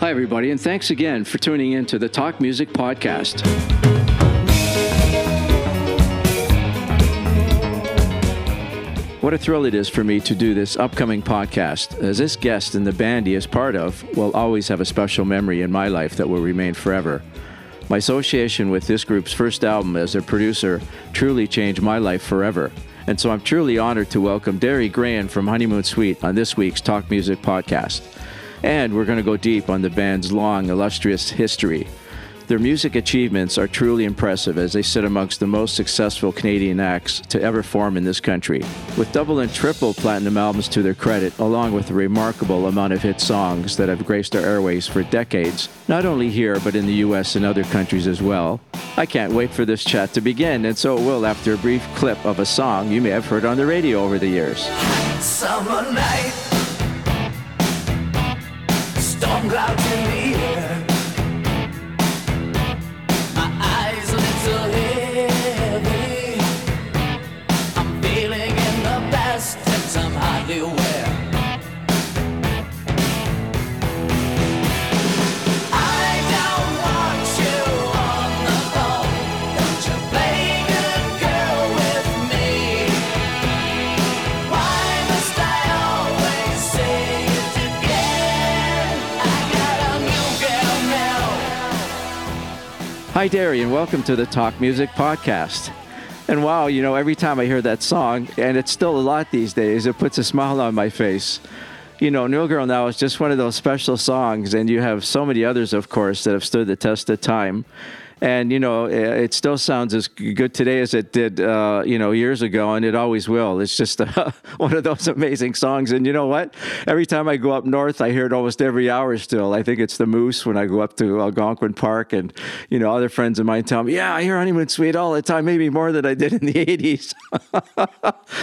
Hi, everybody, and thanks again for tuning in to the Talk Music Podcast. What a thrill it is for me to do this upcoming podcast, as this guest and the band he is part of will always have a special memory in my life that will remain forever. My association with this group's first album as their producer truly changed my life forever. And so I'm truly honored to welcome Derry Grehan from Honeymoon Suite on this week's Talk Music podcast. And we're going to go deep on the band's long, illustrious history. Their music achievements are truly impressive as they sit amongst the most successful Canadian acts to ever form in this country. With double and triple platinum albums to their credit, along with a remarkable amount of hit songs that have graced our airways for decades, not only here but in the US and other countries as well. I can't wait for this chat to begin, and so it will after a brief clip of a song you may have heard on the radio over the years. Summer night, storm clouds in the Hi, Derry, and welcome to the Talk Music Podcast. And wow, you know, every time I hear that song, and it's still a lot these days, it puts a smile on my face. You know, New Girl Now is just one of those special songs, and you have so many others, of course, that have stood the test of time. And, you know, it still sounds as good today as it did, uh, you know, years ago, and it always will. It's just uh, one of those amazing songs. And you know what? Every time I go up north, I hear it almost every hour still. I think it's the Moose when I go up to Algonquin Park, and, you know, other friends of mine tell me, yeah, I hear Honeymoon Suite all the time, maybe more than I did in the 80s.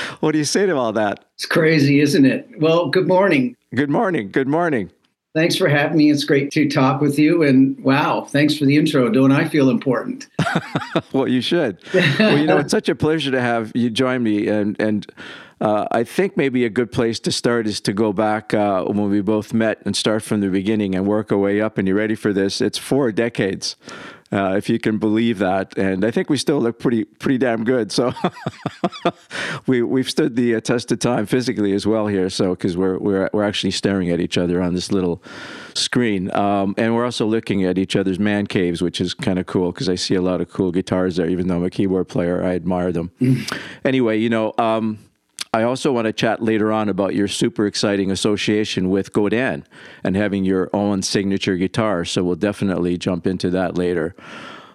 what do you say to all that? It's crazy, isn't it? Well, good morning. Good morning. Good morning. Thanks for having me. It's great to talk with you. And wow, thanks for the intro. Don't I feel important? well, you should. well, you know, it's such a pleasure to have you join me, and and uh, I think maybe a good place to start is to go back uh, when we both met and start from the beginning and work our way up. And you ready for this? It's four decades. Uh, if you can believe that, and I think we still look pretty pretty damn good. So we we've stood the uh, test of time physically as well here. So because we're we're we're actually staring at each other on this little screen, um, and we're also looking at each other's man caves, which is kind of cool because I see a lot of cool guitars there. Even though I'm a keyboard player, I admire them. anyway, you know. Um, I also want to chat later on about your super exciting association with Godin and having your own signature guitar. So we'll definitely jump into that later.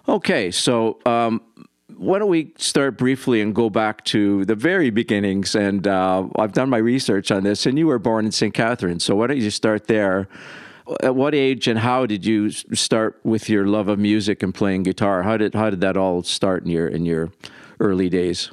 Okay, so um, why don't we start briefly and go back to the very beginnings? And uh, I've done my research on this, and you were born in St. Catharines. So why don't you start there? At what age and how did you start with your love of music and playing guitar? How did how did that all start in your in your early days?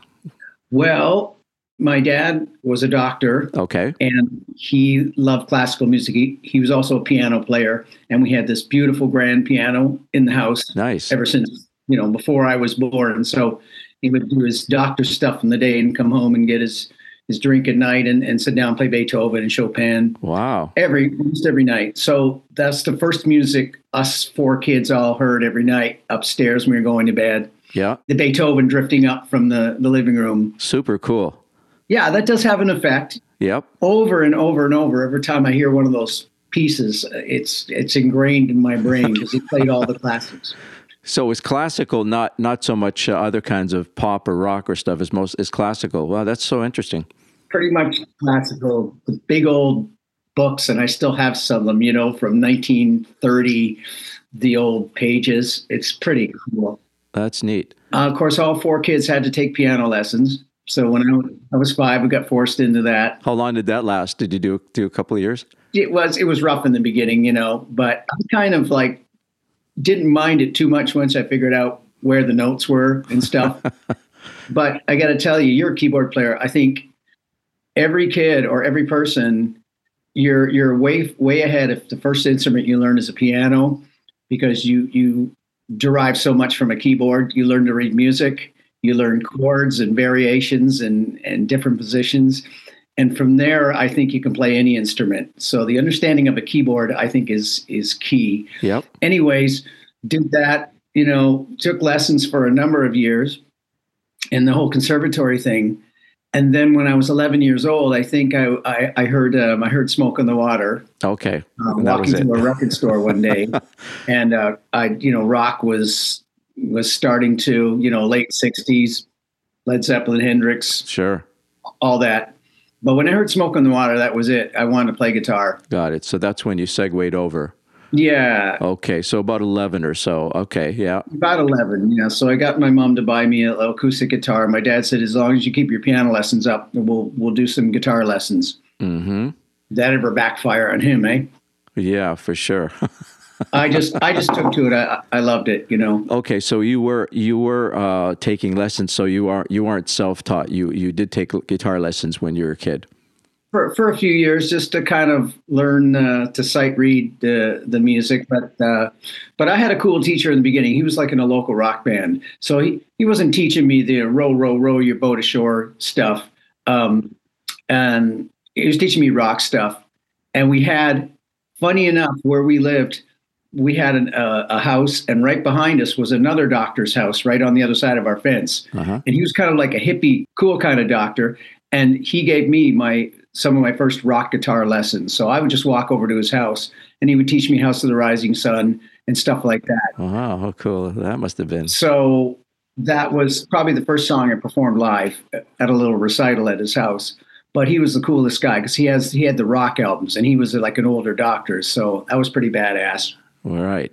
Well, my dad was a doctor Okay. and he loved classical music. He, he was also a piano player. And we had this beautiful grand piano in the house Nice. ever since, you know, before I was born. So he would do his doctor stuff in the day and come home and get his, his drink at night and, and sit down and play Beethoven and Chopin. Wow. every almost every night. So that's the first music us four kids all heard every night upstairs when we were going to bed. Yeah. The Beethoven drifting up from the, the living room. Super cool. Yeah, that does have an effect. Yep. Over and over and over. Every time I hear one of those pieces, it's it's ingrained in my brain because he played all the classics. So is classical not not so much uh, other kinds of pop or rock or stuff as most is classical. Wow, that's so interesting. Pretty much classical, the big old books, and I still have some of them. You know, from 1930, the old pages. It's pretty cool. That's neat. Uh, of course, all four kids had to take piano lessons. So when I was, I was five, we got forced into that. How long did that last? Did you do do a couple of years? It was it was rough in the beginning, you know, but I kind of like didn't mind it too much once I figured out where the notes were and stuff. but I got to tell you, you're a keyboard player. I think every kid or every person, you're you're way way ahead if the first instrument you learn is a piano because you you derive so much from a keyboard. You learn to read music, you learn chords and variations and and different positions. and from there, I think you can play any instrument. So the understanding of a keyboard, I think, is is key. Yep. Anyways, did that. You know, took lessons for a number of years, and the whole conservatory thing. And then when I was 11 years old, I think I I, I heard um, I heard "Smoke on the Water" Okay. uh, And that was walking to a record store one day, and uh, I, you know, rock was was starting to, you know, late '60s, Led Zeppelin, Hendrix, Sure. all that. But when I heard "Smoke on the Water," that was it. I wanted to play guitar. Got it. So that's when you segued over. Yeah, Okay. So about 11 or so. Okay. Yeah. about 11. Yeah, so I got my mom to buy me an acoustic guitar. My dad said, "As long as you keep your piano lessons up, we'll we'll do some guitar lessons." Mm-hmm. Did that ever backfire on him, eh? Yeah, for sure. I just I just took to it. I I loved it. You know. okay. So you were you were uh, taking lessons. So you are you aren't self taught. You you did take guitar lessons when you were a kid. for, for a few years just to kind of learn uh, to sight read the the music. But uh, but I had a cool teacher in the beginning. He was like in a local rock band, so he he wasn't teaching me the row row row your boat ashore stuff, um, and he was teaching me rock stuff. And we had, funny enough, where we lived. We had an, uh, a house, and right behind us was another doctor's house, right on the other side of our fence Uh-huh. and he was kind of like a hippie, cool kind of doctor. And he gave me my some of my first rock guitar lessons. So I would just walk over to his house, and he would teach me House of the Rising Sun and stuff like that. Wow, how cool that must have been. So that was probably the first song I performed live at a little recital at his house. But he was the coolest guy because he has he had the rock albums, and he was like an older doctor. So that was pretty badass. All right.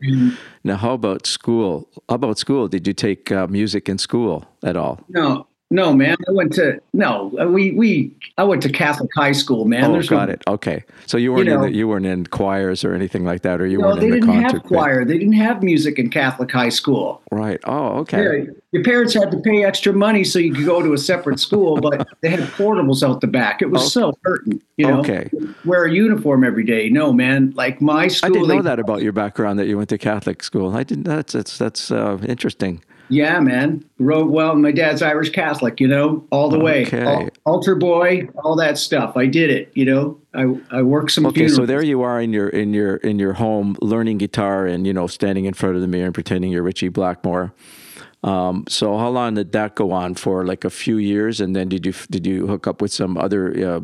Now, how about school? How about school? Did you take uh, music in school at all? No, no, man. I went to no. We we I went to Catholic high school, man. Oh, There's got no- it. Okay, so you weren't know- in the, you weren't in choirs or anything like that, or you No, weren't they in the didn't have choir. They didn't have music in Catholic high school. Right. Oh, okay. Yeah, your parents had to pay extra money so you could go to a separate school, but they had portables out the back. It was so hurting, you know. Okay. Wear a uniform every day. No, man. Like my school. I didn't know they- that about your background that you went to Catholic school. I didn't. That's that's that's uh, interesting. Yeah, man. Wrote well. My dad's Irish Catholic, you know, all the way. Okay. Altar boy, all that stuff. I did it. You know, I I worked some. Okay, so there you are in your in your in your home learning guitar and you know standing in front of the mirror and pretending you're Ritchie Blackmore. Um, so how long did that go on for? Like a few years, and then did you did you hook up with some other uh,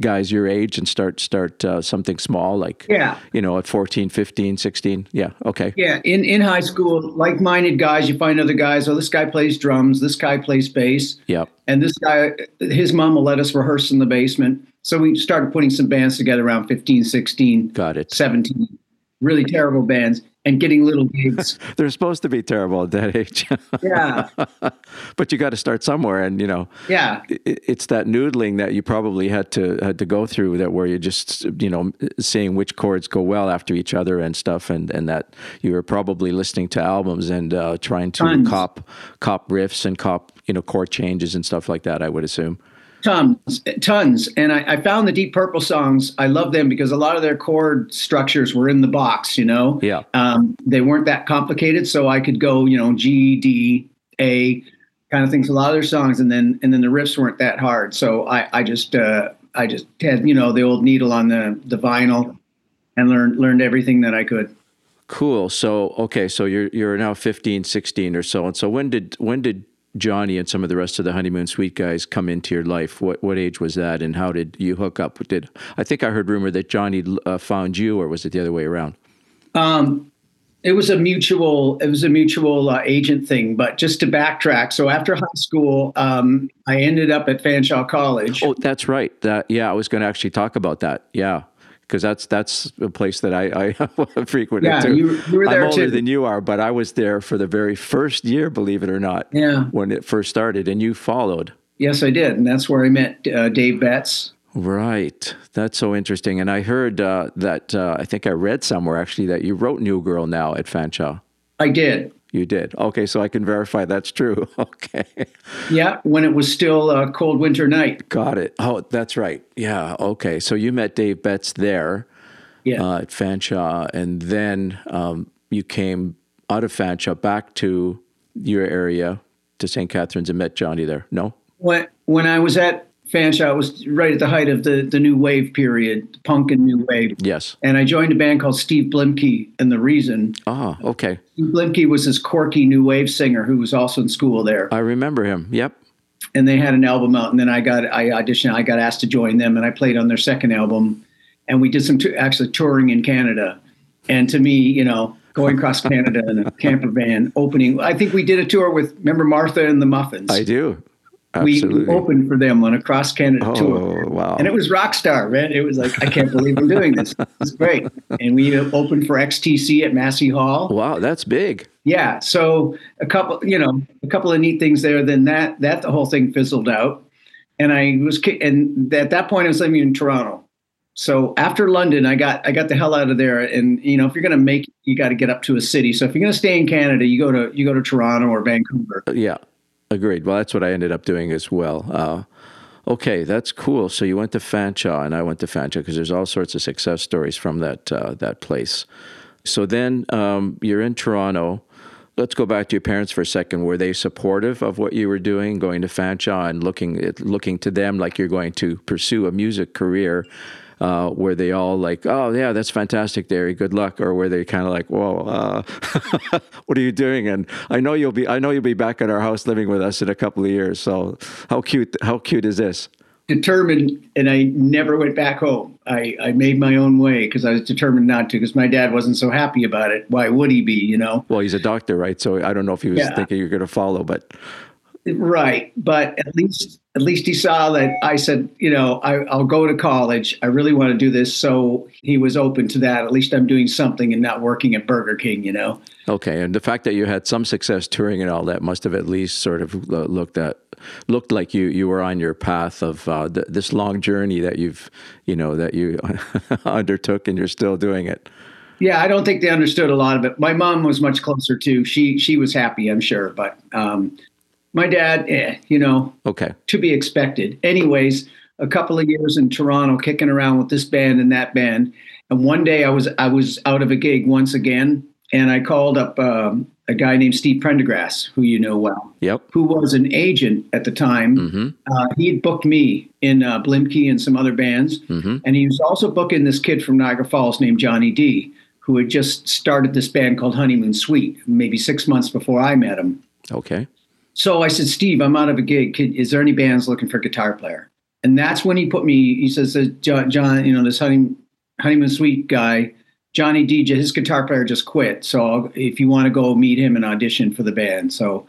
guys your age and start start uh, something small like Yeah. you know at 14, 15, 16? Yeah, okay. Yeah, in, in high school, like-minded guys, you find other guys. Oh, this guy plays drums. This guy plays bass. Yep. And this guy, his mom will let us rehearse in the basement. So we started putting some bands together around 15, 16, Got it. 17. Really terrible bands and getting little gigs. They're supposed to be terrible at that age. Yeah. but you got to start somewhere and you know Yeah. it- it's that noodling that you probably had to had to go through that where you're just you know seeing which chords go well after each other and stuff and and that you were probably listening to albums and uh, trying to Tons. cop cop riffs and cop you know chord changes and stuff like that I would assume Tons, tons. And I, I found the Deep Purple songs. I love them because a lot of their chord structures were in the box, you know? Yeah. Um, they weren't that complicated. So I could go, you know, G, D, A kind of things, a lot of their songs. And then, and then the riffs weren't that hard. So I, I just, uh, I just had, you know, the old needle on the, the vinyl and learned, learned everything that I could. cool so okay so you're you're now 15 16 or so and so when did when did Johnny and some of the rest of the honeymoon suite guys come into your life what what age was that and how did you hook up did I think I heard rumor that Johnny uh, found you or was it the other way around Um, it was a mutual. It was a mutual uh, agent thing. But just to backtrack, so after high school, um, I ended up at Fanshawe College. Oh, that's right. That yeah, I was going to actually talk about that. Yeah, because that's that's a place that I, I frequented Yeah, too. you- you were there I'm older too. than you are, but I was there for the very first year, believe it or not. Yeah. when it first started, and you followed. Yes, I did, and that's where I met uh, Dave Betts. Right, that's so interesting. And I heard uh, that uh, I think I read somewhere actually that you wrote "New Girl" now at Fanshawe. I did. You did. Okay, so I can verify that's true. Okay. Yeah, when it was still a cold winter night. Got it. Oh, that's right. Yeah. Okay. So you met Dave Betts there. Yeah. uh, at Fanshawe, and then um, you came out of Fanshawe back to your area to St. Catharines and met Johnny there. No, when when I was at Fanshawe was right at the height of the the new wave period, punk and new wave. Yes. And I joined a band called Steve Blimkie and the Reason. Oh, okay. Steve Blimkie was this quirky new wave singer who was also in school there. I remember him. Yep. and they had an album out and then i got i auditioned i got asked to join them and i played on their second album and we did some t- actually touring in canada and to me you know going across canada in a camper van opening i think we did a tour with remember martha and the muffins I do. We opened for them on a cross canada oh, tour. wow. and it was rock star man. It was like i can't believe i'm doing this. It's great. And we opened for xtc at massey hall. Wow, that's big. yeah so a couple you know a couple of neat things there. Then that that the whole thing fizzled out. And i was and at that point i was living in toronto. So after london i got i got the hell out of there. And you know if you're going to make you got to get up to a city. So if you're going to stay in canada you go to you go to toronto or vancouver. Yeah, agreed. Well, that's what I ended up doing as well. Uh, okay, that's cool. So you went to Fanshawe, and I went to Fanshawe because there's all sorts of success stories from that uh, that place. So then um, you're in Toronto. Let's go back to your parents for a second. Were they supportive of what you were doing, going to Fanshawe and looking at, looking to them like you're going to pursue a music career? Uh, were they all like, "Oh yeah, that's fantastic, Derry. Good luck," or were they kind of like, "Whoa, uh, what are you doing?" And I know you'll be, I know you'll be back at our house living with us in a couple of years. So how cute, how cute is this? determined and i never went back home i, I made my own way because i was determined not to because my dad wasn't so happy about it why would he be you know Well, he's a doctor, right? So I don't know if he was Yeah. thinking you're going to follow, but Right, but at least at least he saw that I said, you know, I, I'll go to college. I really want to do this, so he was open to that. At least I'm doing something and not working at Burger King, you know. okay. And the fact that you had some success touring and all that must have at least sort of uh, looked at looked like you you were on your path of uh, th- this long journey that you've you know that you undertook and you're still doing it. Yeah, I don't think they understood a lot of it. My mom was much closer too. She she was happy, I'm sure, but um, my dad, eh, you know, Okay. to be expected. Anyways, a couple of years in Toronto, kicking around with this band and that band, and one day I was I was out of a gig once again, and I called up um, a guy named Steve Prendergast, who you know well, Yep. who was an agent at the time. Mm-hmm. Uh, he had booked me in uh, Blimkie and some other bands, Mm-hmm. and he was also booking this kid from Niagara Falls named Johnny D, who had just started this band called Honeymoon Suite, maybe six months before I met him. Okay. So I said, Steve, I'm out of a gig. Is there any bands looking for a guitar player? And that's when he put me. He says, John, you know, this honey, honeymoon suite guy, Johnny D, his guitar player just quit. So if you want to go meet him and audition for the band, so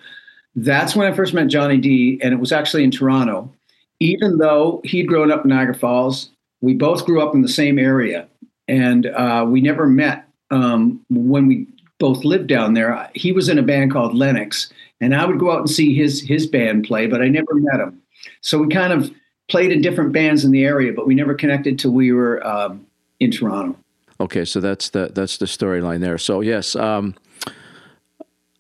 that's when I first met Johnny D, and it was actually in Toronto. Even though he'd grown up in Niagara Falls, we both grew up in the same area, and uh, we never met um, when we both lived down there. He was in a band called Lennox, and I would go out and see his his band play, but I never met him. So we kind of played in different bands in the area, but we never connected till we were um, in Toronto. Okay, so that's the that's the storyline there. So yes, um,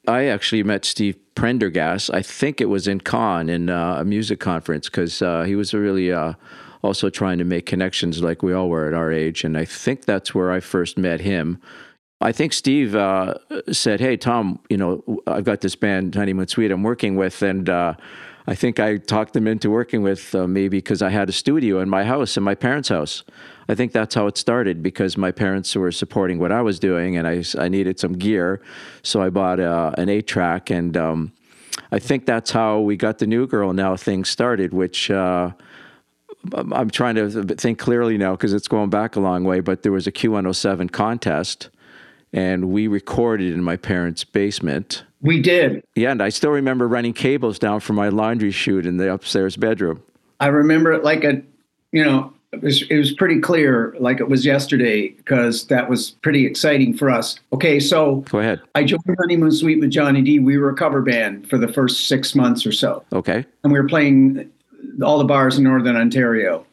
I actually met Steve Prendergast. I think it was in Cannes in uh, a music conference because uh, he was really uh, also trying to make connections like we all were at our age, and I think that's where I first met him. I think Steve uh, said, "Hey Tom, you know I've got this band Honeymoon Suite I'm working with, and uh, I think I talked them into working with uh, me because I had a studio in my house, in my parents' house. I think that's how it started because my parents were supporting what I was doing, and I, I needed some gear, so I bought uh, an eight track, and um, I think that's how we got the New Girl Now thing started, which." Uh, I'm I'm trying to think clearly now because it's going back a long way, but there was a Q107 contest and we recorded in my parents' basement. We did. Yeah, and I still remember running cables down from my laundry chute in the upstairs bedroom. I remember it like a, you know, it was it was pretty clear, like it was yesterday, because that was pretty exciting for us. Okay, so Go ahead. I joined Honeymoon Suite with Johnny D. We were a cover band for the first six months or so, Okay. and we were playing all the bars in Northern Ontario,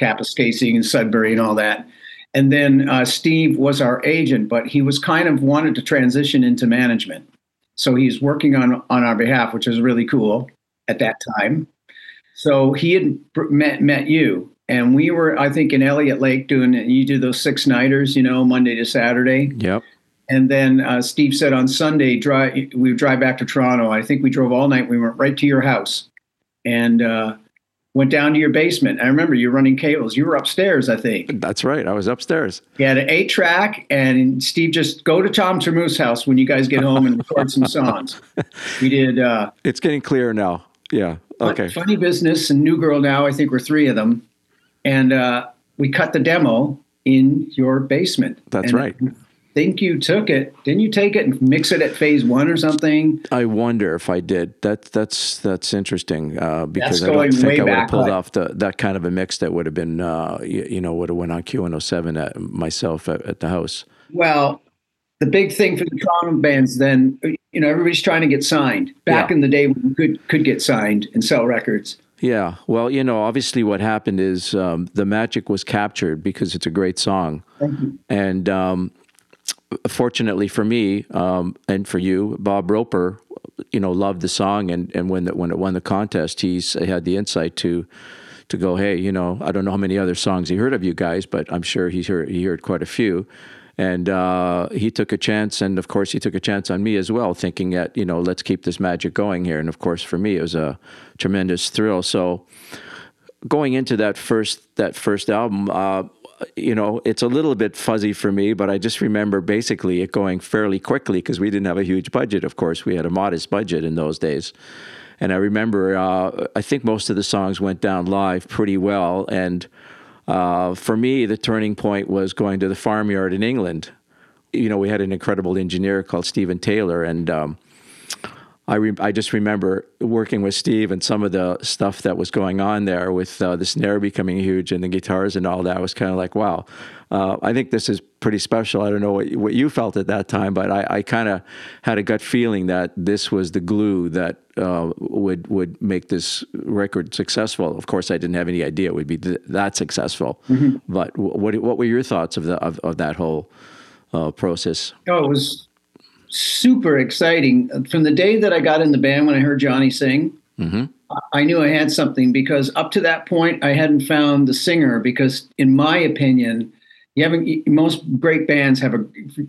Kapuskasing and Sudbury and all that. And then uh, Steve was our agent, but he was kind of wanted to transition into management, so he's working on on our behalf, which was really cool at that time. So he had met met you, and we were, I think, in Elliott Lake doing. You do those six nighters, you know, Monday to Saturday. Yep. And then uh, Steve said on Sunday, drive, we would drive back to Toronto. I think we drove all night. We went right to your house. And uh, went down to your basement. I remember you running cables. You were upstairs, I think. That's right. I was upstairs. You had an eight track, and Steve just go to Tom Treumuth's house when you guys get home and record some songs. We did uh, It's getting clearer now. Yeah. Okay. Funny Business and New Girl Now. I think we're three of them, and uh, we cut the demo in your basement. That's And right. I think you took it. Didn't you take it and mix it at phase one or something? I wonder if I did. That that's that's interesting uh, because That's I don't think I would have pulled like- off the, that kind of a mix that would have been uh, you, you know would have went on Q107 at myself at, at the house. Well, the big thing for the Toronto bands then, you know, everybody's trying to get signed. Back Yeah. in the day when you could could get signed and sell records. Yeah. Well, you know, obviously what happened is um, the magic was captured because it's a great song. And um, fortunately for me um, and for you, Bob Roper, you know, loved the song. And, and when, the, when it won the contest, he's, he had the insight to to go, hey, you know, I don't know how many other songs he heard of you guys, but I'm sure he's heard, he heard quite a few. And uh, he took a chance, and of course, he took a chance on me as well, thinking that you know, let's keep this magic going here. And of course, for me, it was a tremendous thrill. So, going into that first that first album, uh, you know, it's a little bit fuzzy for me, but I just remember basically it going fairly quickly because we didn't have a huge budget. Of course, we had a modest budget in those days. And I remember, uh, I think most of the songs went down live pretty well. And uh, for me, the turning point was going to the farmyard in England. You know, we had an incredible engineer called Stephen Taylor, and um, I re- I just remember working with Steve and some of the stuff that was going on there with uh, the snare becoming huge and the guitars and all that. I was kind of like, wow, uh, I think this is pretty special. I don't know what you, what you felt at that time, but I, I kind of had a gut feeling that this was the glue that uh, would would make this record successful. Of course, I didn't have any idea it would be th- that successful. But wh- what what were your thoughts of the of, of that whole uh, process? Oh, it was super exciting. From the day that I got in the band when I heard Johnny sing, I knew I had something because up to that point I hadn't found the singer. Because in my opinion, you haven't. Most great bands have a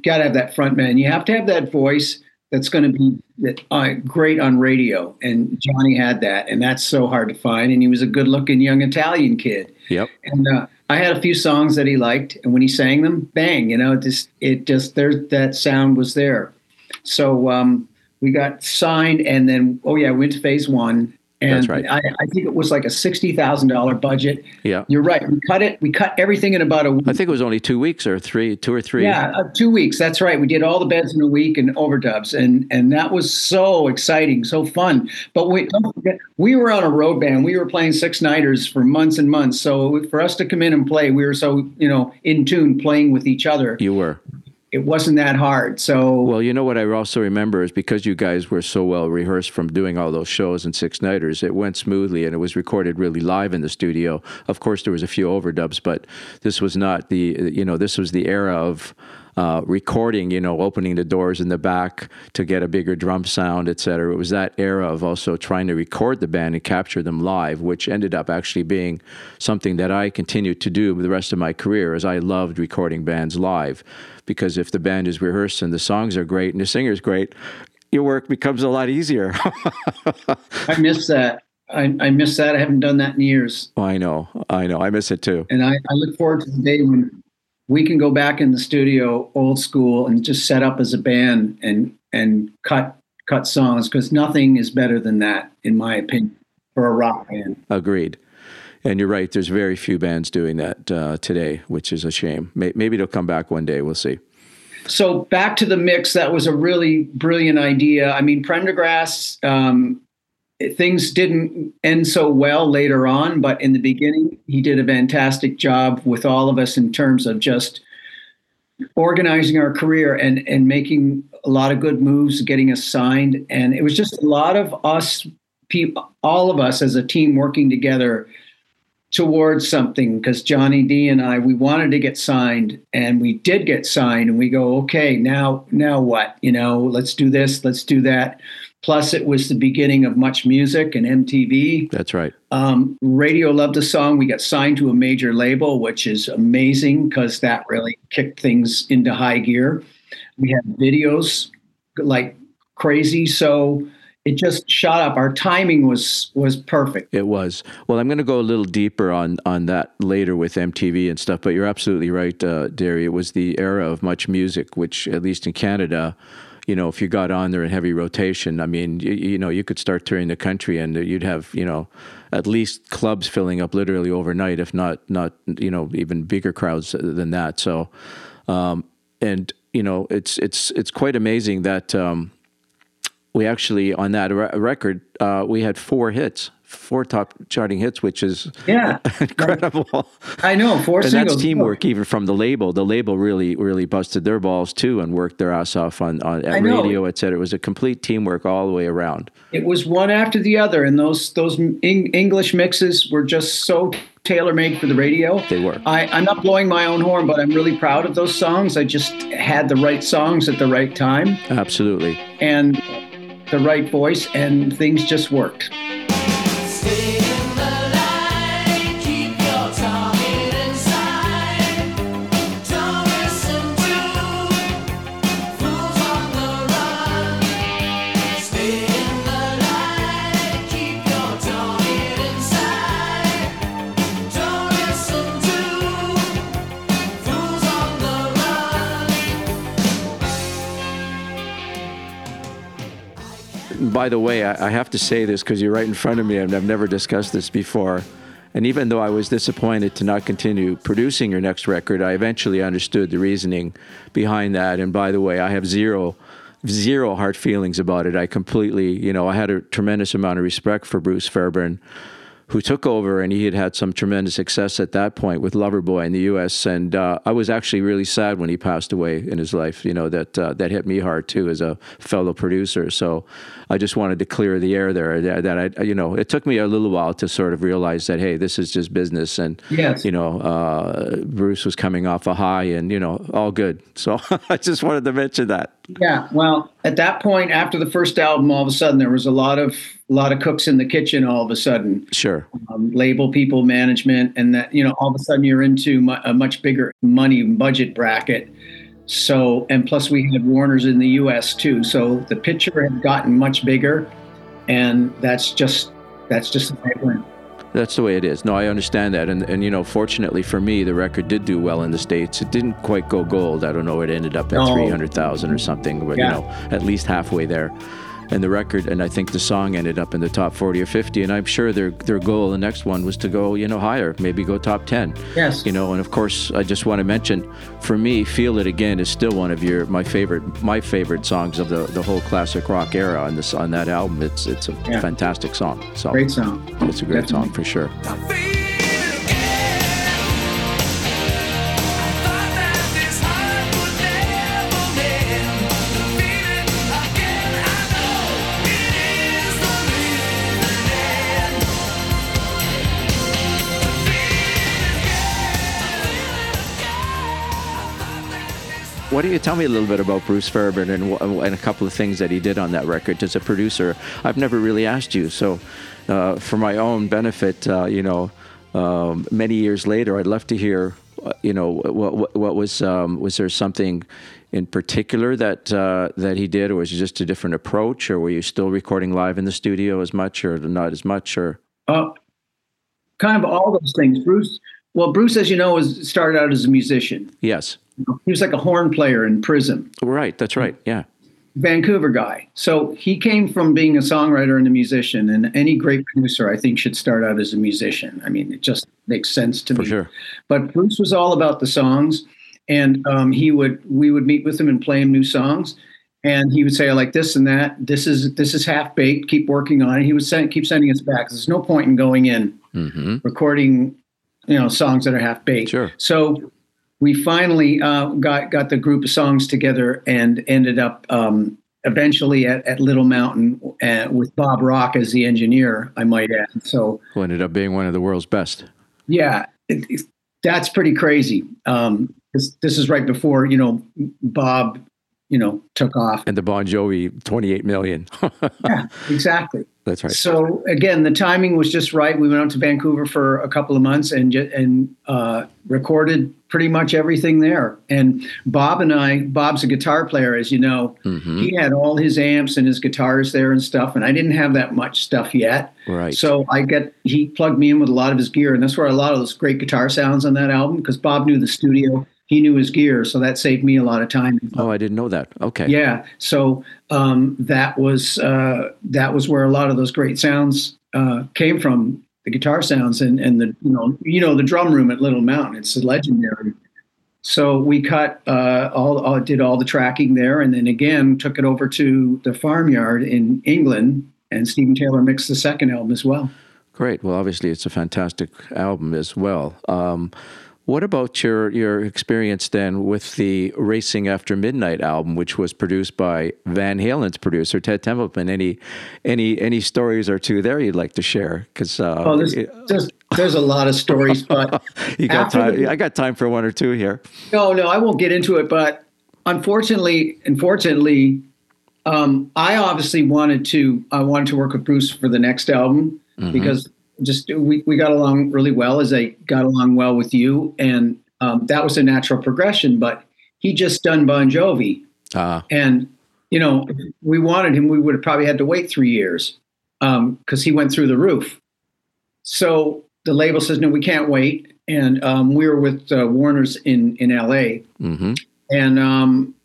got to have that front man. You have to have that voice that's going to be that uh, great on radio, and Johnny had that, and that's so hard to find. And he was a good-looking young Italian kid. Yep. And uh, I had a few songs that he liked, and when he sang them, bang, you know, it just it just there that sound was there. So um, we got signed, and then oh yeah, we went to phase one. And That's right. I, I think it was like a sixty thousand dollar budget. Yeah. You're right. We cut it. We cut everything in about a week. I think it was only two weeks or three, two or three. Yeah, uh, two weeks. That's right. We did all the beds in a week and overdubs, and and that was so exciting, so fun. But we forget, we were on a road band. We were playing six nighters for months and months. So for us to come in and play, we were so you know in tune, playing with each other. You were. It wasn't that hard. So Well, you know what I also remember is because you guys were so well rehearsed from doing all those shows and six nighters, it went smoothly and it was recorded really live in the studio. Of course, there was a few overdubs, but this was not the you know this was the era of uh, recording. You know, opening the doors in the back to get a bigger drum sound, et cetera. It was that era of also trying to record the band and capture them live, which ended up actually being something that I continued to do the rest of my career, as I loved recording bands live because if the band is rehearsed and the songs are great and the singer's great, your work becomes a lot easier. I miss that. I, I miss that. I haven't done that in years, oh, I know, I know, I miss it too. and I, I look forward to the day when we can go back in the studio, old school, and just set up as a band and and cut cut songs because nothing is better than that, in my opinion, for a rock band. Agreed. And you're right. There's very few bands doing that uh, today, which is a shame. Maybe it'll come back one day. We'll see. So back to the mix, that was a really brilliant idea. I mean, Prendergast, um, things didn't end so well later on, but in the beginning, he did a fantastic job with all of us in terms of just organizing our career and and making a lot of good moves, getting us signed, and it was just a lot of us, people, all of us as a team working together towards something because Johnny D and I we wanted to get signed and we did get signed and we go okay now now what? You know let's do this let's do that. Plus it was the beginning of MuchMusic and MTV That's right. um, radio loved the song. We got signed to a major label which is amazing because that really kicked things into high gear. We had videos like crazy. So it just shot up. Our timing was was perfect. It was. Well, I'm going to go a little deeper on on that later with MTV and stuff. But you're absolutely right, uh, Derry. It was the era of MuchMusic, which at least in Canada, you know, if you got on there in heavy rotation, I mean, you, you know, you could start touring the country, and you'd have you know at least clubs filling up literally overnight, if not not you know even bigger crowds than that. So, um, and you know, it's it's it's quite amazing that. Um, we actually on that re- record uh, we had four hits four top charting hits which is Yeah, incredible I know. Four and singles. that's teamwork even from the label the label really really busted their balls too and worked their ass off on, on at radio et cetera. it was a complete teamwork all the way around It was one after the other, and those those Eng- English mixes were just so tailor made for the radio. They were. I, I'm not blowing my own horn, but I'm really proud of those songs. I just had the right songs at the right time absolutely and the right voice, and things just worked. By the way, I, I have to say this because you're right in front of me, and I've never discussed this before. And even though I was disappointed to not continue producing your next record, I eventually understood the reasoning behind that. And by the way, I have zero, zero hard feelings about it. I completely, you know, I had a tremendous amount of respect for Bruce Fairbairn, who took over, and he had had some tremendous success at that point with Loverboy in the U.S. And uh, I was actually really sad when he passed away in his life. You know that uh, that hit me hard too as a fellow producer. So I just wanted to clear the air there. That, that I, you know, it took me a little while to sort of realize that hey, this is just business, and Yes. you know, uh, Bruce was coming off a high, and you know, all good. So I just wanted to mention that. Yeah, well, at that point, after the first album, all of a sudden there was a lot of a lot of cooks in the kitchen. All of a sudden, Sure. um, label people, management, and that you know, all of a sudden you're into mu- a much bigger money budget bracket. So, and plus we had Warner's in the U.S. too. So the picture had gotten much bigger, and that's just that's just the way it went. That's the way it is. No, I understand that, and and you know, fortunately for me, the record did do well in the states. It didn't quite go gold. I don't know. It ended up at No. three hundred thousand or something, but Yeah. you know, at least halfway there. And the record, and I think the song ended up in the top forty or fifty. And I'm sure their their goal, the next one, was to go, you know, higher, maybe go top ten. Yes. You know, and of course, I just want to mention, for me, "Feel It Again" is still one of your my favorite my favorite songs of the the whole classic rock era on this on that album. It's it's a Yeah. fantastic song. So Great song. it's a great Definitely. song for sure. Why don't you tell me a little bit about Bruce Fairbairn and, and a couple of things that he did on that record as a producer? I've never really asked you, so uh, for my own benefit, uh, you know, um, many years later, I'd love to hear, uh, you know, what what, what was um, was there something in particular that uh, that he did, or was it just a different approach, or were you still recording live in the studio as much, or not as much, or Uh, kind of all those things. Bruce, well, Bruce, as you know, was started out as a musician. yes, He was like a horn player in Prism. right, that's right, yeah, Vancouver guy. So he came from being a songwriter and a musician, and any great producer, I think, should start out as a musician. I mean, it just makes sense to for me. sure. But Bruce was all about the songs, and um, he would we would meet with him and play him new songs, and he would say, "I like this and that. This is this is half baked. Keep working on it." He would send, keep sending us back. There's no point in going in hmm recording, you know, songs that are half baked. Sure. So we finally uh, got got the group of songs together and ended up um, eventually at, at Little Mountain uh, with Bob Rock as the engineer. I might add. So Who ended up being one of the world's best. yeah, it, it- that's pretty crazy. Um, this, this is right before you know Bob. you know took off. And the Bon Jovi 28 million. Yeah, exactly. That's right. So again, the timing was just right. We went out to Vancouver for a couple of months and and uh, recorded pretty much everything there. And Bob and I, Bob's a guitar player, as you know. Mm-hmm. He had all his amps and his guitars there and stuff, and I didn't have that much stuff yet. Right. So I get he plugged me in with a lot of his gear, and that's where a lot of those great guitar sounds on that album. Because Bob knew the studio, he knew his gear, so that saved me a lot of time. Oh, I didn't know that. Okay. Yeah, so um, that was uh, that was where a lot of those great sounds uh, came from. The guitar sounds and and the you know you know the drum room at Little Mountain. It's legendary. So we cut uh, all, all did all the tracking there, and then again took it over to the farmyard in England, and Stephen Taylor mixed the second album as well. Great. Well, obviously, it's a fantastic album as well. Um, what about your your experience then with the Racing After Midnight album, which was produced by Van Halen's producer Ted Templeman? Any any any stories or two there you'd like to share? Because uh, Oh, there's, there's there's a lot of stories, but you got time. the- I got time for one or two here. No, no, I won't get into it. But unfortunately, unfortunately, um, I obviously wanted to. I wanted to work with Bruce for the next album because just we, we got along really well as I got along well with you, and um, that was a natural progression. But he just done Bon Jovi, Uh, and you know, we wanted him. We would have probably had to wait three years because he went through the roof. So the label says, no, we can't wait. And um, we were with uh, Warner's in in LA, hmm and um,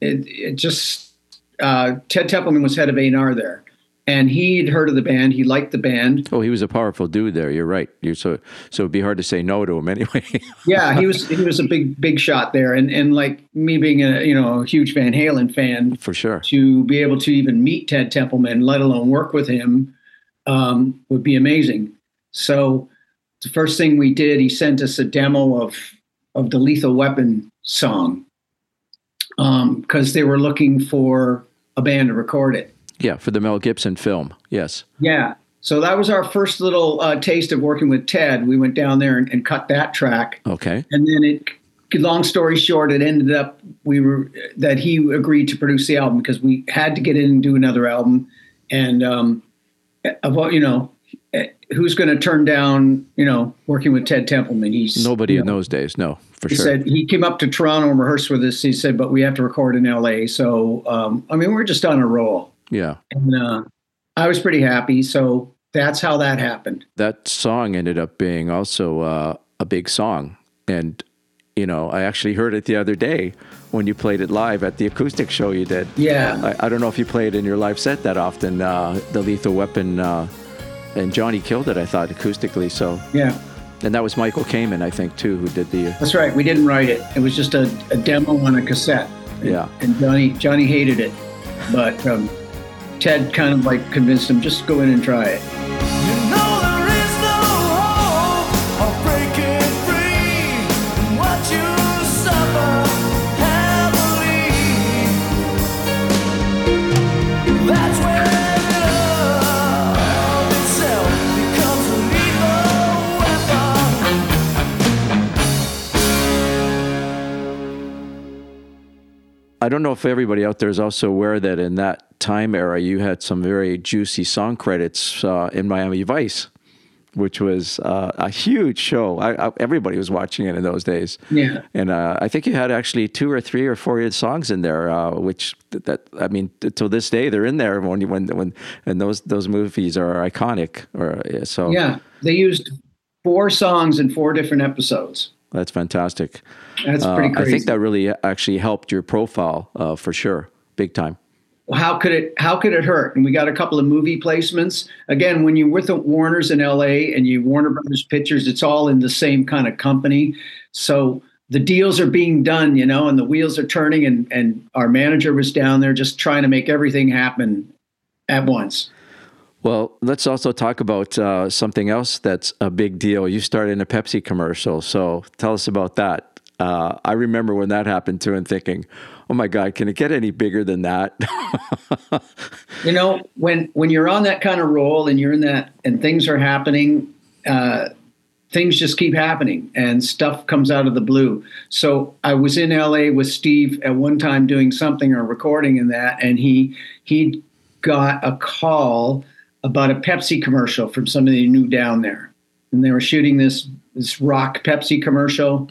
it, it just uh, Ted Templeman was head of A&R there, and he'd heard of the band. He liked the band. Oh, he was a powerful dude there. You're right. You're so so it'd be hard to say no to him anyway. Yeah, he was he was a big big shot there, and and like me being a you know a huge Van Halen fan, for sure. to be able to even meet Ted Templeman, let alone work with him, um, would be amazing. So the first thing we did, he sent us a demo of of the Lethal Weapon song because they were looking for a band to record it. Yeah, for the Mel Gibson film. Yes. Yeah. So that was our first little uh, taste of working with Ted. We went down there and, and cut that track. Okay. and then it long story short it ended up we were that he agreed to produce the album because we had to get in and do another album and um of what you know eh, who's going to turn down you know working with ted templeman he's Nobody in know, those days. No, for sure. he sure. said he came up to toronto and rehearsed with us he said but we have to record in la so um i mean we're just on a roll yeah. and uh i was pretty happy so that's how that happened that song ended up being also uh, a big song. And, you know, I actually heard it the other day when you played it live at the acoustic show you did. yeah I, I don't know if you play it in your live set that often, uh, the Lethal Weapon. Uh, and Johnny killed it, I thought, acoustically. So, yeah and that was Michael Kamen, I think, too, who did the. That's right. We didn't write it. It was just a, a demo on a cassette. And, Yeah. And Johnny Johnny hated it, but um, Ted kind of like convinced him just go in and try it. I don't know if everybody out there is also aware that in that time era, you had some very juicy song credits uh, in Miami Vice, which was uh, a huge show. I, I, everybody was watching it in those days. Yeah. And uh, I think you had actually two or three or four songs in there, uh, which that, that I mean, till this day they're in there when when when and those those movies are iconic. Or so Yeah, they used four songs in four different episodes. that's fantastic. That's Uh, pretty I think that really actually helped your profile uh, for sure, big time. how could it how could it hurt? And we got a couple of movie placements. Again, when you're with the Warner's in LA and you Warner Brothers Pictures, it's all in the same kind of company. So the deals are being done, you know, and the wheels are turning and and our manager was down there just trying to make everything happen at once. Well, let's also talk about uh, something else that's a big deal. You started in a Pepsi commercial, so tell us about that. Uh, I remember when that happened too, and thinking, "Oh my God, can it get any bigger than that?" You know, when when you're on that kind of roll and you're in that and things are happening, uh, things just keep happening and stuff comes out of the blue. So I was in LA with Steve at one time doing something or recording in that, and he he got a call about a Pepsi commercial from somebody he knew down there, and they were shooting this this rock Pepsi commercial,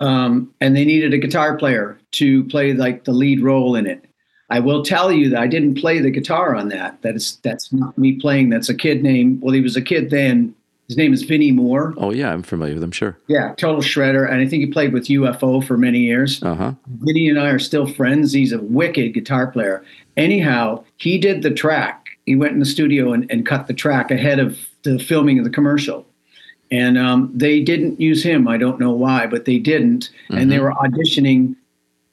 um, and they needed a guitar player to play like the lead role in it. I will tell you that I didn't play the guitar on that. That is that's not me playing. That's a kid named well, he was a kid then. His name is Vinnie Moore. Oh yeah, I'm familiar with him, Sure. Yeah, total shredder. And I think he played with UFO for many years. Uh huh. Vinnie and I are still friends. He's a wicked guitar player. Anyhow, he did the track. He went in the studio and, and cut the track ahead of the filming of the commercial. And um, they didn't use him. I don't know why, but they didn't. And they were auditioning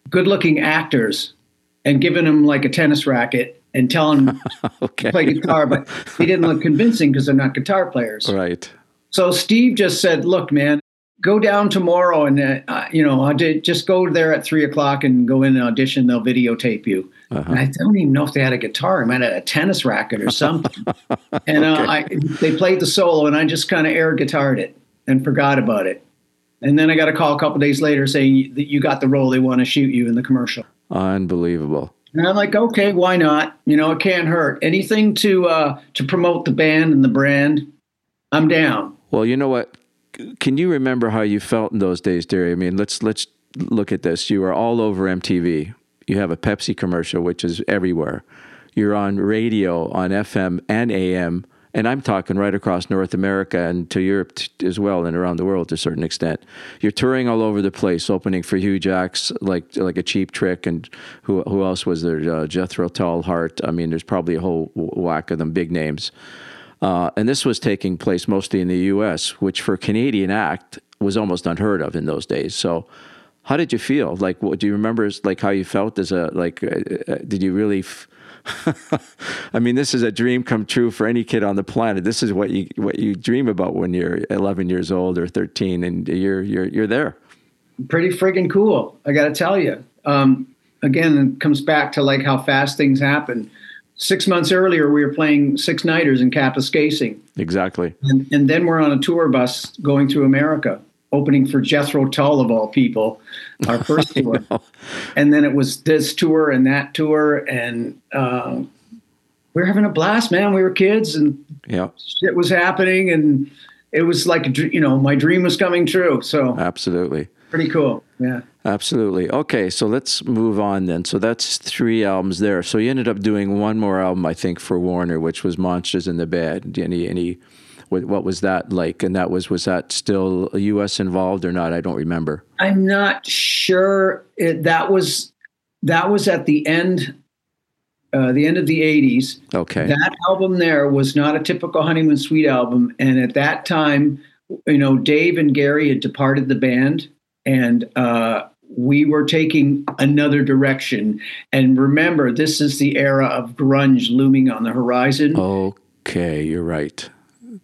good looking actors and giving them like a tennis racket and telling them Okay. to play guitar, but they didn't look convincing because they're not guitar players. Right. So Steve just said, "Look, man, go down tomorrow and uh, you know, just go there at three o'clock and go in and audition. They'll videotape you." And I don't even know if they had a guitar. I might have a tennis racket or something. and uh, I, they played the solo, and I just kind of air guitared it and forgot about it. And then I got a call a couple days later saying that you got the role. They want to shoot you in the commercial. Unbelievable. And I'm like, okay, why not? You know, it can't hurt. Anything to uh, to promote the band and the brand, I'm down. Well, you know what? Can you remember how you felt in those days, Derry? I mean, let's let's look at this. You were all over MTV. You have a Pepsi commercial, which is everywhere. You're on radio, on FM and AM, and I'm talking right across North America and to Europe t- as well, and around the world to a certain extent. You're touring all over the place, opening for huge acts like like a cheap trick, and who who else was there? Uh, Jethro Tull, Heart. I mean, there's probably a whole whack of them, big names. Uh, and this was taking place mostly in the U.S., which for Canadian act was almost unheard of in those days. So, how did you feel? Like, what do you remember? Like how you felt as a like? Uh, uh, did you really? F- I mean, this is a dream come true for any kid on the planet. This is what you what you dream about when you're 11 years old or 13, and you're you're you're there. pretty friggin' cool. I got to tell you. Um, again, it comes back to like how fast things happen. Six months earlier, we were playing six nighters in Kapuskasing, Exactly. and, and then we're on a tour bus going through America, opening for Jethro Tull of all people, our first tour. And then it was this tour and that tour, and uh, we were having a blast, man. We were kids, and Yeah. shit was happening, and it was like you know my dream was coming true. So Absolutely. pretty cool. Yeah. Absolutely. Okay, so let's move on then. So that's three albums there. So you ended up doing one more album, I think, for Warner, which was Monsters in the Bed. Any, any, what, what was that like? And that was was that still U.S. involved or not? I don't remember. I'm not sure it, that was that was at the end uh, the end of the 80s. Okay. That album there was not a typical Honeymoon Suite album, and at that time, you know, Dave and Gary had departed the band, and uh, we were taking another direction. And remember, this is the era of grunge looming on the horizon. Okay, you're right.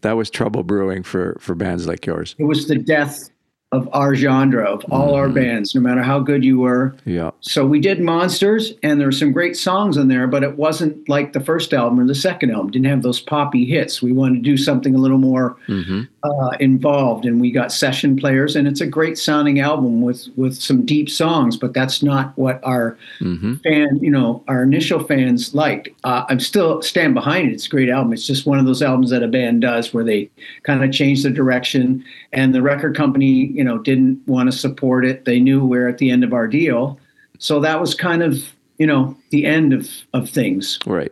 That was trouble brewing for for bands like yours. It was the death of our genre, of all our mm-hmm. bands, no matter how good you were. Yeah. So we did Monsters, and there were some great songs in there, but it wasn't like the first album or the second album. Didn't have those poppy hits. We wanted to do something a little more mm-hmm. Uh, involved, and we got session players, and it's a great sounding album with with some deep songs. But that's not what our fan, you know, our initial fans liked. Uh, I'm still stand behind it. It's a great album. It's just one of those albums that a band does where they kind of change the direction, and the record company, you know, didn't want to support it. They knew we're at the end of our deal, so that was kind of you know the end of of things. Right.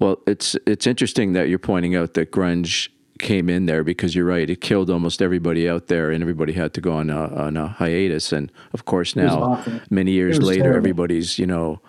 Well, it's it's interesting that you're pointing out that grunge came in there because you're right. It killed almost everybody out there, and everybody had to go on a, on a hiatus. And of course, now many years later, terrible. everybody's you know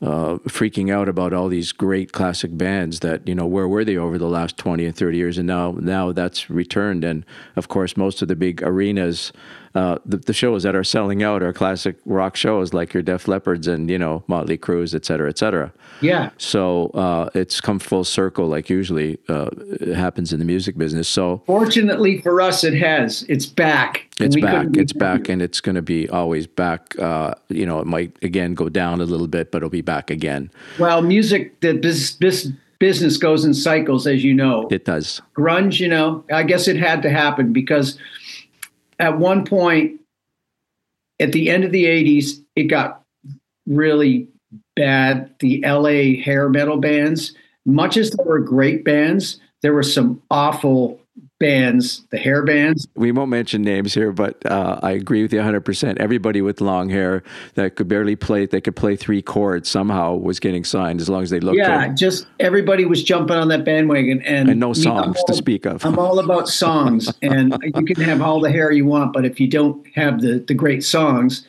uh, freaking out about all these great classic bands that you know where were they over the last 20 and 30 years and now now that's returned and of course most of the big arenas uh, the, the shows that are selling out are classic rock shows like your Def Leppard's and you know Motley Crue's et cetera et cetera. Yeah, so uh, it's come full circle like usually uh, happens in the music business. So fortunately for us, it has. It's back. it's back. it's back and it's going to be always back. Uh, you know it might again go down a little bit but it'll be back again. Well, music, the bus, bus, business goes in cycles, as you know. it does. Grunge, you know, I guess it had to happen because at one point, at the end of the 80s, it got really bad. The LA hair metal bands, much as they were great bands, there were some awful bands, the hair bands. We won't mention names here, but uh, I agree with you 100%. Everybody with long hair that could barely play, they could play three chords somehow was getting signed as long as they looked yeah, good. just everybody was jumping on that bandwagon, and, And no me, I'm songs to speak of. I'm all about songs, and you can have all the hair you want, but if you don't have the the great songs,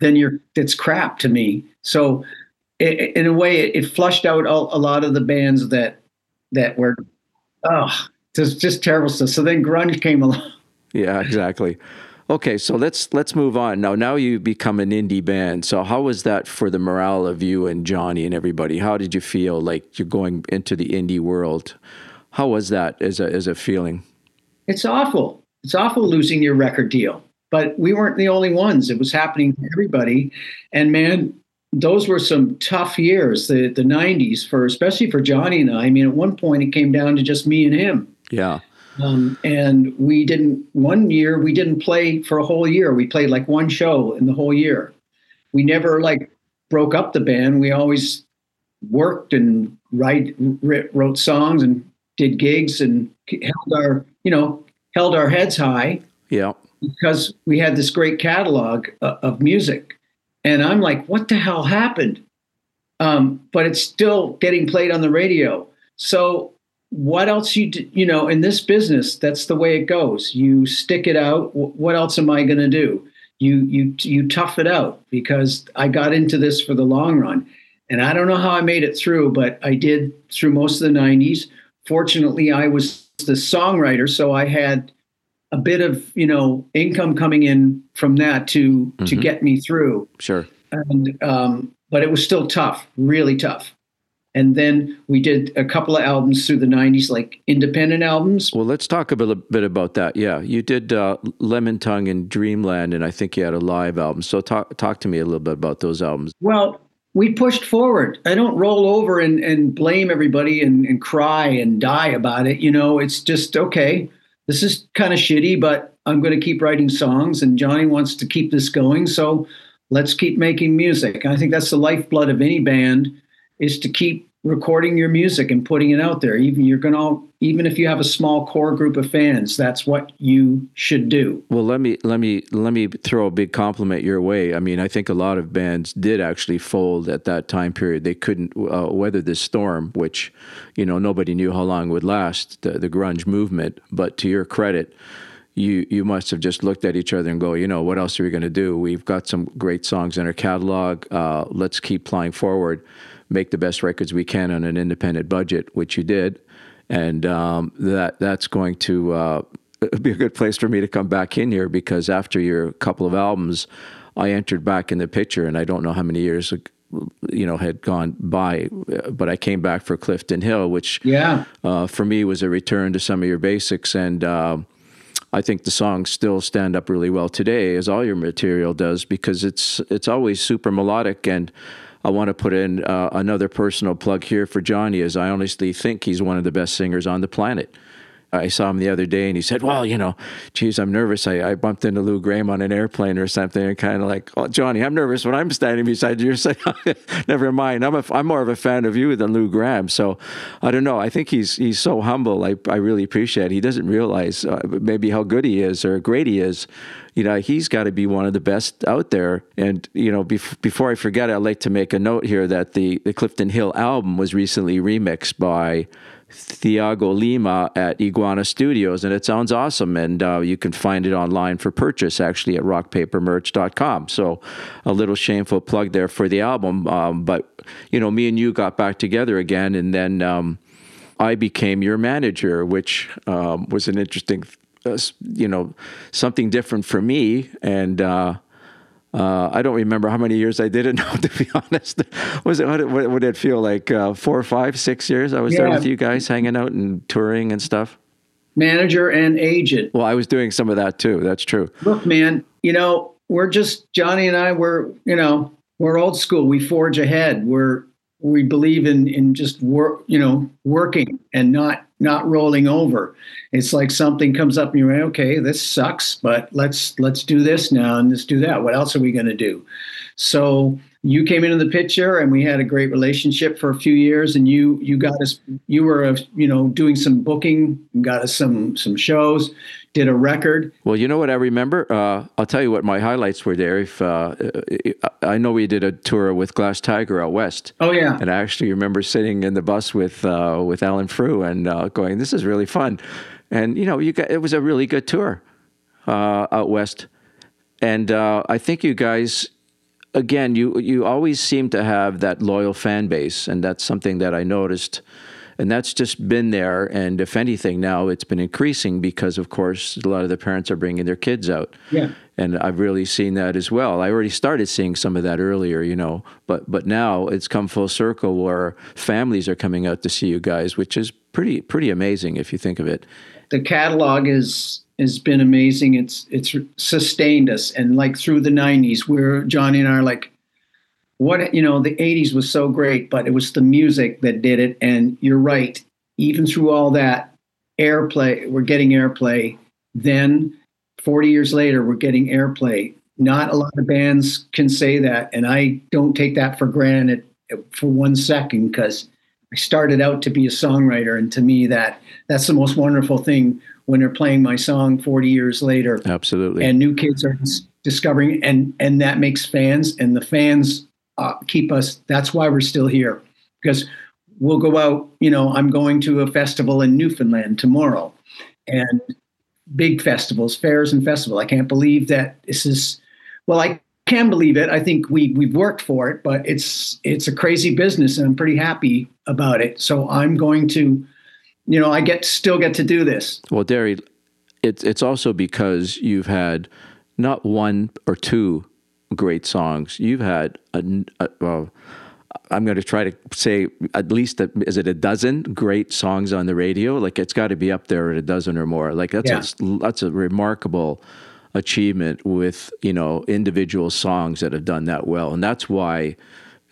then you're it's crap to me. So, i i- in a way, it, it flushed out all, a lot of the bands that that were, oh, just just terrible stuff. So then grunge came along. Yeah, exactly. Okay, so let's let's move on. Now now you become an indie band. So how was that for the morale of you and Johnny and everybody? How did you feel like you're going into the indie world? How was that as a as a feeling? It's awful. It's awful losing your record deal. But we weren't the only ones. It was happening to everybody. And man, those were some tough years, the the 90s for especially for Johnny and I. I mean, at one point it came down to just me and him. Yeah. Um, and we didn't one year we didn't play for a whole year. We played like one show in the whole year. We never like broke up the band. We always worked and write writ- wrote songs and did gigs and held our you know held our heads high Yeah. because we had this great catalog uh, of music. And I'm like, what the hell happened? Um, but it's still getting played on the radio. So what else you d- you know in this business? That's the way it goes. You stick it out. What else am I going to do? You you you tough it out because I got into this for the long run, and I don't know how I made it through, but I did through most of the '90s. Fortunately, I was the songwriter, so I had a bit of you know income coming in from that to to Mhm. get me through Sure. and um, but it was still tough really tough and then we did a couple of albums through the 90s like independent albums Well, let's talk a little bit about that. Yeah, you did uh, Lemon Tongue and Dreamland, and I think you had a live album. So talk talk to me a little bit about those albums. well we pushed forward i don't roll over and, and blame everybody and, and cry and die about it you know it's just okay this is kind of shitty but i'm going to keep writing songs and johnny wants to keep this going so let's keep making music i think that's the lifeblood of any band is to keep recording your music and putting it out there even you're going to even if you have a small core group of fans that's what you should do Well, let me let me let me throw a big compliment your way. I mean, I think a lot of bands did actually fold at that time period. They couldn't uh, weather this storm, which you know nobody knew how long would last. The, the grunge movement, but to your credit. You, you must have just looked at each other and go, you know, what else are we going to do? We've got some great songs in our catalog. Uh, let's keep flying forward, make the best records we can on an independent budget, which you did, and um, that that's going to uh, be a good place for me to come back in here because after your couple of albums, I entered back in the picture, and I don't know how many years, you know, had gone by, but I came back for Clifton Hill, which yeah uh, for me was a return to some of your basics, and um I think the songs still stand up really well today, as all your material does, because it's it's always super melodic and. I want to put in uh, another personal plug here for Johnny, as I honestly think he's one of the best singers on the planet. I saw him the other day and he said, Well, you know, geez, I'm nervous. I, I bumped into Lou Gramm on an airplane or something and kind of like, Oh, Johnny, I'm nervous when I'm standing beside you. Saying, Never mind. I'm, a, I'm more of a fan of you than Lou Gramm. So I don't know. I think he's he's so humble. I, I really appreciate it. He doesn't realize uh, maybe how good he is or great he is. You know, he's got to be one of the best out there. And, you know, bef- before I forget, I'd like to make a note here that the, the Clifton Hill album was recently remixed by Thiago Lima at Iguana Studios, and it sounds awesome. And uh, you can find it online for purchase actually at rockpapermerch.com. So a little shameful plug there for the album. Um, but, you know, me and you got back together again, and then um, I became your manager, which um, was an interesting, uh, you know, something different for me. And, uh, uh, I don't remember how many years I did it now, to be honest. Was it, what, did- what would it feel like? Uh, four, five, six years I was there with you guys hanging out and touring and stuff? manager and agent Well, I was doing some of that too. That's true. look man you know we're just johnny and i we're you know we're old school we forge ahead we're we believe in in just work you know working and not not rolling over. It's like something comes up and you're like, okay, this sucks, but let's let's do this now and let's do that. What else are we going to do? So you came into the picture and we had a great relationship for a few years and you you got us you were you know doing some booking got us some some shows did a record Well, you know what I remember? Uh, I'll tell you what my highlights were there. If uh, I know we did a tour with Glass Tiger out west, oh yeah and I actually remember sitting in the bus with uh, with Alan Frew and uh, going, "This is really fun," and you know, you got it was a really good tour uh, out west, and uh, I think you guys. Again, you you always seem to have that loyal fan base, and that's something that I noticed, and that's just been there. And if anything, now it's been increasing because, of course, a lot of the parents are bringing their kids out. Yeah. and I've really seen that as well. I already started seeing some of that earlier, you know, but but now it's come full circle where families are coming out to see you guys, which is pretty pretty amazing if you think of it. the catalog is has been amazing. It's it's sustained us, and like through the '90s, where Johnny and I are like, what you know, the '80s was so great, but it was the music that did it. And you're right, even through all that airplay, we're getting airplay. Then, 40 years later, we're getting airplay. Not a lot of bands can say that, and I don't take that for granted for one second because I started out to be a songwriter, and to me, that that's the most wonderful thing when they're playing my song 40 years later, Absolutely. and new kids are discovering, and and that makes fans, and the fans uh, keep us. That's why we're still here, because we'll go out. You know, I'm going to a festival in Newfoundland tomorrow, and big festivals, fairs, and festival. I can't believe that this is. Well, I can believe it. I think we we've worked for it, but it's it's a crazy business, and I'm pretty happy about it. So I'm going to, you know, I get still get to do this. Well, Derry, it's it's also because you've had not one or two great songs. You've had a, a well, I'm going to try to say at least a, is it a dozen great songs on the radio? Like it's got to be up there at a dozen or more. Like that's Yeah. a, that's a remarkable achievement with you know individual songs that have done that well, and that's why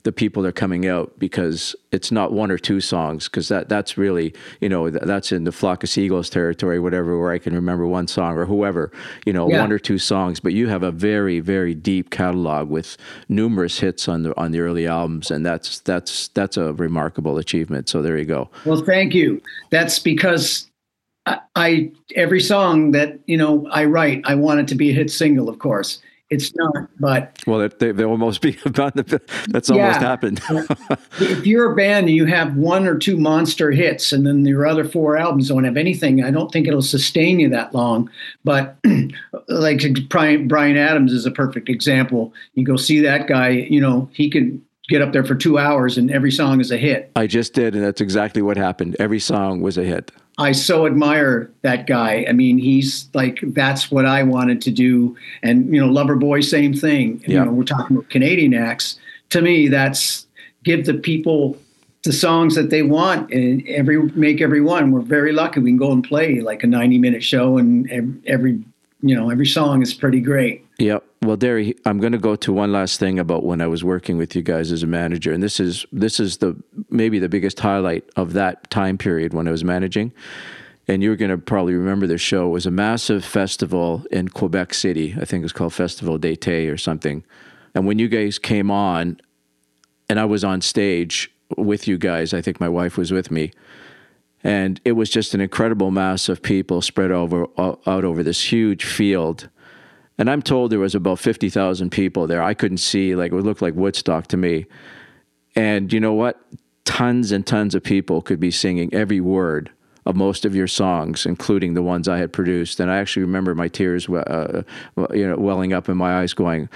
the people are coming out because it's not one or two songs because that that's really you know th- that's in the flock of seagulls territory whatever where I can remember one song or whoever you know Yeah. one or two songs but you have a very very deep catalog with numerous hits on the on the early albums and that's that's that's a remarkable achievement so there you go Well, thank you. That's because I, I every song that you know I write, I want it to be a hit single. Of course, it's not, but well they, they almost be about the, that's almost Yeah. happened if you're a band and you have one or two monster hits and then your other four albums don't have anything, I don't think it'll sustain you that long. But like Brian, Bryan Adams is a perfect example. You go see that guy, you know, he could get up there for two hours and every song is a hit. I just did and that's exactly what happened every song was a hit I so admire that guy. I mean, he's like that's what I wanted to do. And you know, Loverboy, same thing. Yeah. You know, we're talking about Canadian acts. To me, that's give the people the songs that they want and every make every one. We're very lucky. We can go and play like a ninety minute show, and ev- every you know every song is pretty great. Yeah. Well, Derry, I'm going to go to one last thing about when I was working with you guys as a manager, and this is this is the maybe the biggest highlight of that time period when I was managing. And you're going to probably remember this show. It was a massive festival in Quebec City. I think it was called Festival d'été or something. And when you guys came on, and I was on stage with you guys, I think my wife was with me and it was just an incredible mass of people spread over out over this huge field and i'm told there was about 50,000 people there. I couldn't see like it looked like woodstock to me. And you know what? Tons and tons of people could be singing every word of most of your songs including the ones i had produced. And i actually remember my tears uh, you know welling up in my eyes going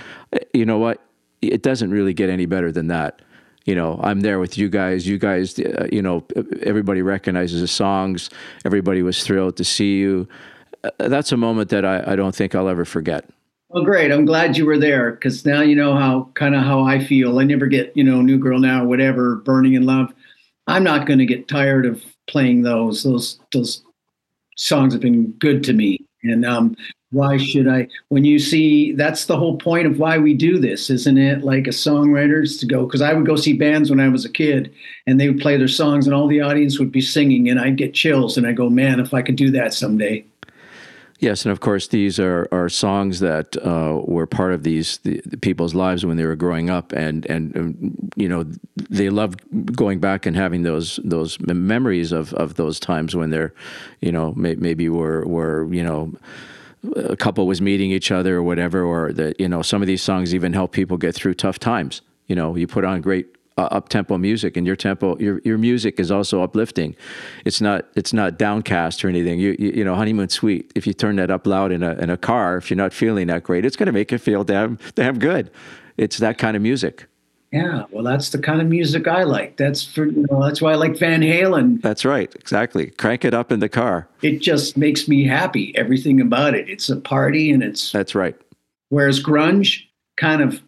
you know what? It doesn't really get any better than that. You know i'm there with you guys. You guys uh, you know everybody recognizes the songs. Everybody was thrilled to see you. Uh, that's a moment that I, I don't think i'll ever forget Well, great. I'm glad you were there because now you know how kind of how I feel. I never get you know New Girl Now, whatever, Burning in Love. I'm not going to get tired of playing those. Those those songs have been good to me, and um, why should I? When you see, that's the whole point of why we do this, isn't it? Like a songwriters to go, because I would go see bands when I was a kid and they would play their songs and all the audience would be singing and I'd get chills and I go, man, if I could do that someday. Yes, and of course, these are, are songs that uh, were part of these the, the people's lives when they were growing up, and and um, you know they loved going back and having those those memories of, of those times when they're, you know, may, maybe were were you know a couple was meeting each other or whatever, or that you know some of these songs even help people get through tough times. You know, you put on great uh, up tempo music, and your tempo your your music is also uplifting. It's not it's not downcast or anything. You you, you know, honeymoon suite. If you turn that up loud in a in a car, if you're not feeling that great, it's going to make you feel damn damn good. It's that kind of music. Yeah, well, that's the kind of music I like. That's for you know, that's why I like Van Halen. That's right, exactly. Crank it up in the car. It just makes me happy. Everything about it. It's a party, and it's That's right. whereas grunge kind of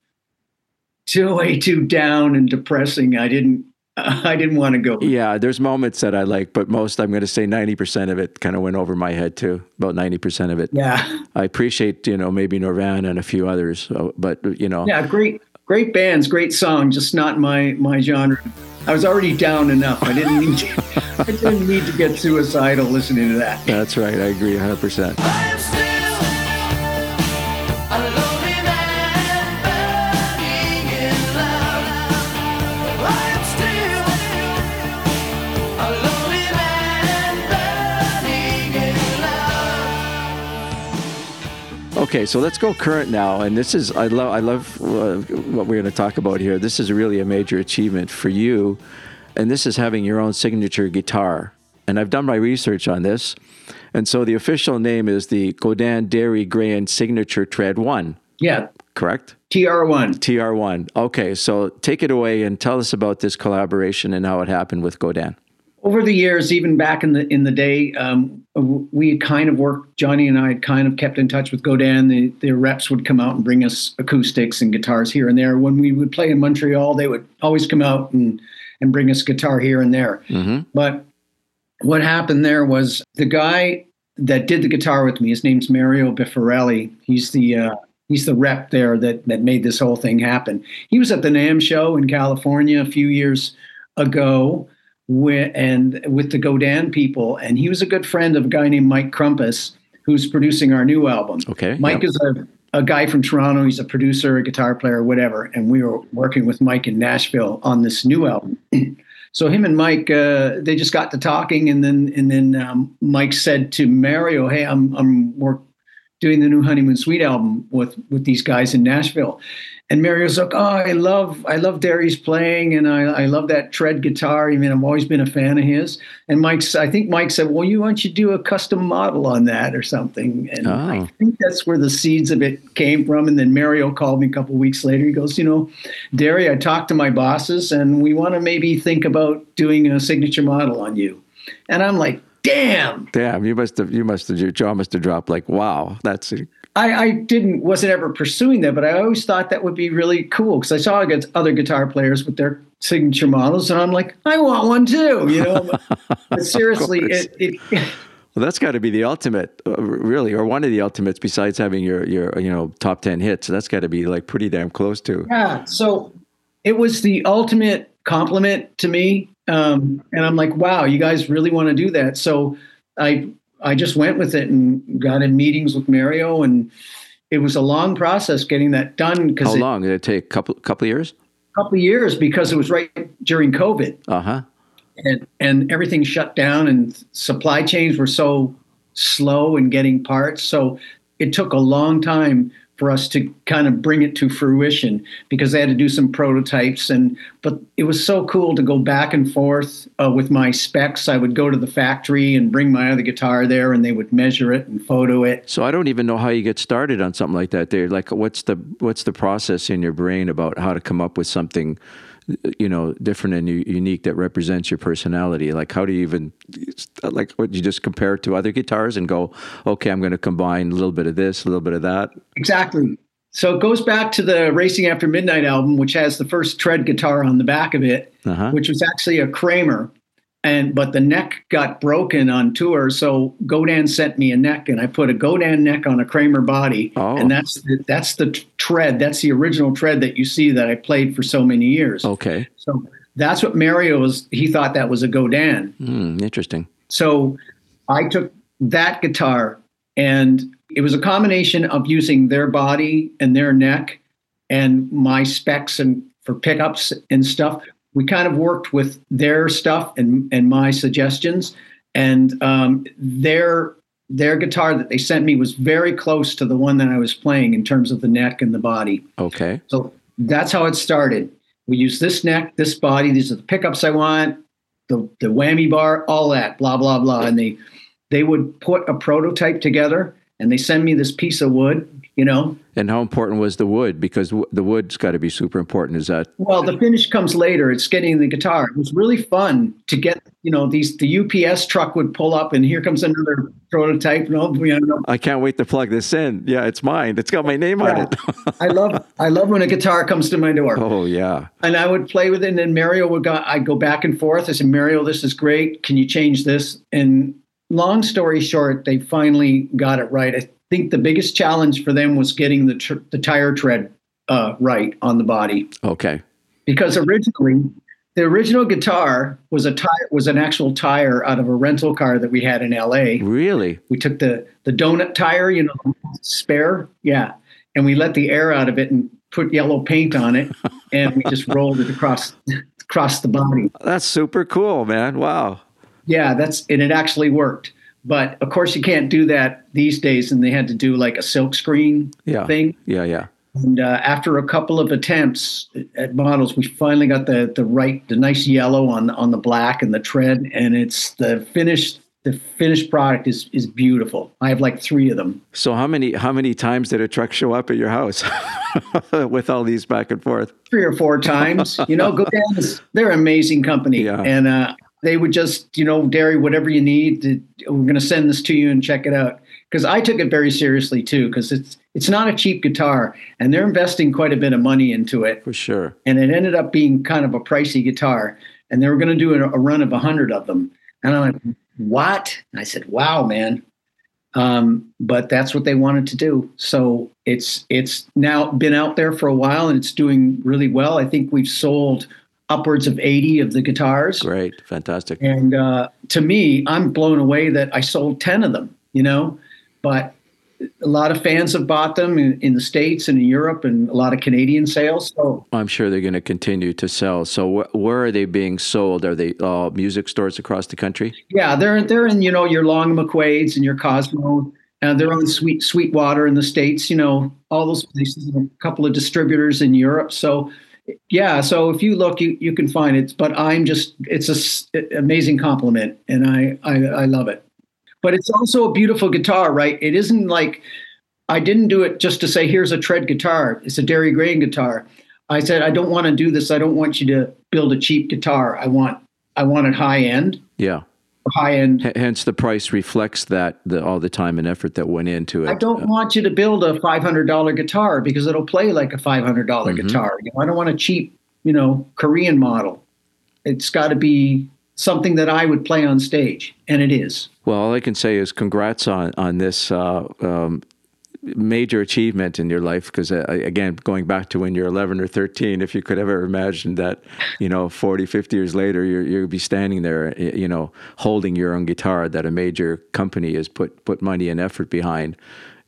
too way too down and depressing. I didn't I didn't want to go. Yeah, there's moments that I like, but most I'm going to say 90% of it kind of went over my head too. About 90% of it. Yeah, I appreciate you know maybe Nirvana and a few others, but you know yeah, great, great bands, great song, just not my my genre. I was already down enough. I didn't need to, I didn't need to get suicidal listening to that. that's right. I agree 100. Okay, so let's go current now, and this is I love I love uh, what we're going to talk about here. This is really a major achievement for you, and this is having your own signature guitar. And I've done my research on this, and so the official name is the Godin Derry Grehan Signature Tread One. Yeah, Correct? TR1. TR1. Okay, so take it away and tell us about this collaboration and how it happened with Godin. Over the years, even back in the in the day, um, we kind of worked. Johnny and I had kind of kept in touch with Godin. The, the reps would come out and bring us acoustics and guitars here and there. When we would play in Montreal, they would always come out and and bring us guitar here and there. But what happened there was the guy that did the guitar with me. His name's Mario Biffarelli. He's the uh, he's the rep there that that made this whole thing happen. He was at the NAMM show in California a few years ago with, and with the Godin people, and he was a good friend of a guy named Mike Krompass, who's producing our new album. Okay, Mike yeah. is a a guy from Toronto. He's a producer, a guitar player, whatever. And we were working with Mike in Nashville on this new album. so him and Mike, uh, they just got to talking, and then and then um, Mike said to Mario, "Hey, I'm I'm work, doing the new Honeymoon Suite album with with these guys in Nashville." And Mario's like, "Oh, I love I love Derry's playing, and I, I love that tread guitar. I mean, I've always been a fan of his." And Mike's, I think Mike said, "Well, you why don't you do a custom model on that or something?" And I Oh. think that's where the seeds of it came from. And then Mario called me a couple weeks later. He goes, "You know, Derry, I talked to my bosses, and we want to maybe think about doing a signature model on you." And I'm like, "Damn!" Damn, you must have you must have your jaw must have dropped like wow, that's I, I didn't wasn't ever pursuing that, but I always thought that would be really cool because I saw other guitar players with their signature models, and I'm like, I want one too, you know. but, seriously, it, it Well, that's got to be the ultimate, uh, really, or one of the ultimates besides having your your you know top ten hits. That's got to be like pretty damn close to. yeah. So it was the ultimate compliment to me, um, and I'm like, wow, you guys really want to do that. So I I just went with it and got in meetings with Mario, and it was a long process getting that done How because a long did it take? Couple couple years? couple of years because it was right during COVID. Uh huh. and and everything shut down and supply chains were so slow in getting parts so it took a long time for us to kind of bring it to fruition because they had to do some prototypes and but it was so cool to go back and forth uh, with my specs i would go to the factory and bring my other guitar there and they would measure it and photo it So I don't even know how you get started on something like that. There, like, what's the what's the process in your brain about how to come up with something, you know, different and u- unique that represents your personality? Like, how do you even, like, what you just compare it to other guitars and go, okay, I'm going to combine a little bit of this, a little bit of that. Exactly. So it goes back to the Racing After Midnight album, which has the first tread guitar on the back of it, Uh-huh. which was actually a Kramer. And but the neck got broken on tour, so Godin sent me a neck, and I put a Godin neck on a Kramer body, Oh. and that's the, that's the tread, that's the original tread that you see that I played for so many years. Okay. So that's what Mario was. He thought that was a Godin. Hmm, interesting. So I took that guitar, and it was a combination of using their body and their neck, and my specs and for pickups and stuff. We kind of worked with their stuff and and my suggestions, and um, their their guitar that they sent me was very close to the one that I was playing in terms of the neck and the body. Okay. So that's how it started. We use this neck, this body. These are the pickups I want, the the whammy bar, all that, blah blah blah. And they they would put a prototype together, and they send me this piece of wood. You know, And how important was the wood? Because w- the wood's got to be super important. Is that well, the finish comes later. It's getting the guitar. It was really fun to get. You know, these the UPS truck would pull up, and here comes another prototype. No, you know, I can't wait to plug this in. Yeah, it's mine. It's got my name on it. I love I love when a guitar comes to my door. oh yeah. and I would play with it. And then Mario would go, I'd go back and forth. I said, Mario, this is great. Can you change this? And long story short, they finally got it right. I think the biggest challenge for them was getting the tr- the tire tread uh, right on the body Okay. because originally the original guitar was a tire was an actual tire out of a rental car that we had in L.A. Really? We took the the donut tire, you know, spare, yeah, and we let the air out of it and put yellow paint on it, and we just rolled it across across the body. That's super cool, man. Wow. Yeah, that's and it actually worked. But of course, you can't do that these days, and they had to do like a silk screen Yeah. thing. Yeah, yeah. And uh, after a couple of attempts at models, we finally got the the right, the nice yellow on on the black and the tread, and it's the finished. The finished product is is beautiful. I have like three of them. So how many how many times did a truck show up at your house with all these back and forth? three or four times. You know, Godin. They're an amazing company, Yeah. and uh, they would just, you know, Derry, whatever you need, to, we're going to send this to you and check it out. Because I took it very seriously too, because it's it's not a cheap guitar, and they're investing quite a bit of money into it, For sure. and it ended up being kind of a pricey guitar, and they were going to do a, a run of a hundred of them, and I'm like, what? And I said, wow, man. Um, but that's what they wanted to do. So it's it's now been out there for a while and it's doing really well. I think we've sold upwards of 80 of the guitars. Great. Fantastic. And uh, to me, I'm blown away that I sold 10 of them, you know, but a lot of fans have bought them in, in the States and in Europe and a lot of Canadian sales. So I'm sure they're going to continue to sell. So wh- where are they being sold? Are they uh, music stores across the country? yeah, they're, they're in, you know, your Long McQuade's and your Cosmo. Uh, they're on Sweet Sweetwater in the States, you know, all those places, and a couple of distributors in Europe. So yeah, so if you look, you, you can find it. But I'm just, it's a s- amazing compliment, and I, I I love it. But it's also a beautiful guitar, right? It isn't like I didn't do it just to say here's a tread guitar. It's a Derry Grehan guitar. I said I don't want to do this. I don't want you to build a cheap guitar. I want I want it high end, Yeah. High end. Hence the price reflects that the, all the time and effort that went into it. I don't want you to build a five hundred dollar guitar because it'll play like a five hundred dollar guitar. You know, I don't want a cheap, you know, Korean model. It's got to be something that I would play on stage, and it is. Well, all I can say is congrats on on this uh, um, major achievement in your life. Because uh, again, going back to when you're 11 or 13, if you could ever imagine that, you know, 40, 50 years later, you're, you'll be standing there, you know, holding your own guitar that a major company has put put money and effort behind.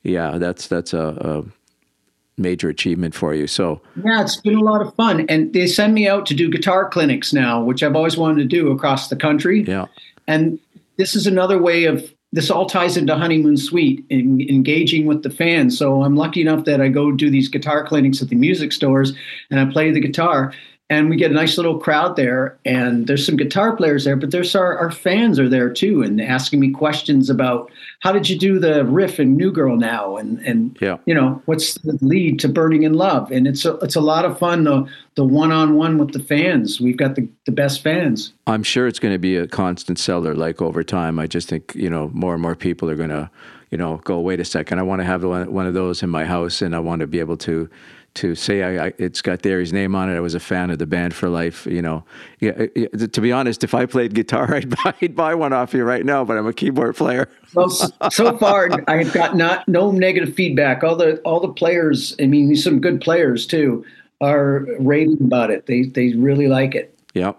Yeah, that's that's a, a major achievement for you. So Yeah, it's been a lot of fun, and they send me out to do guitar clinics now, which I've always wanted to do across the country. yeah, And this is another way of this all ties into Honeymoon Suite, in, engaging with the fans. So I'm lucky enough that I go do these guitar clinics at the music stores and I play the guitar. And we get a nice little crowd there, and there's some guitar players there, but there's our, our fans are there too, and asking me questions about how did you do the riff in New Girl now, and and Yeah. you know what's the lead to Burning in Love, and it's a, it's a lot of fun the the one on one with the fans. We've got the the best fans. I'm sure it's going to be a constant seller like over time. I just think, you know, more and more people are going to, you know, go, wait a second, I want to have one one of those in my house and I want to be able to to say I, I, it's got Derry's name on it. I was a fan of the band for life. You know, yeah, yeah, to be honest, if I played guitar, I'd buy, I'd buy one off you right now. But I'm a keyboard player. Well, so far I've got not no negative feedback. All the all the players, I mean, some good players too, are raving about it. They they really like it Yep,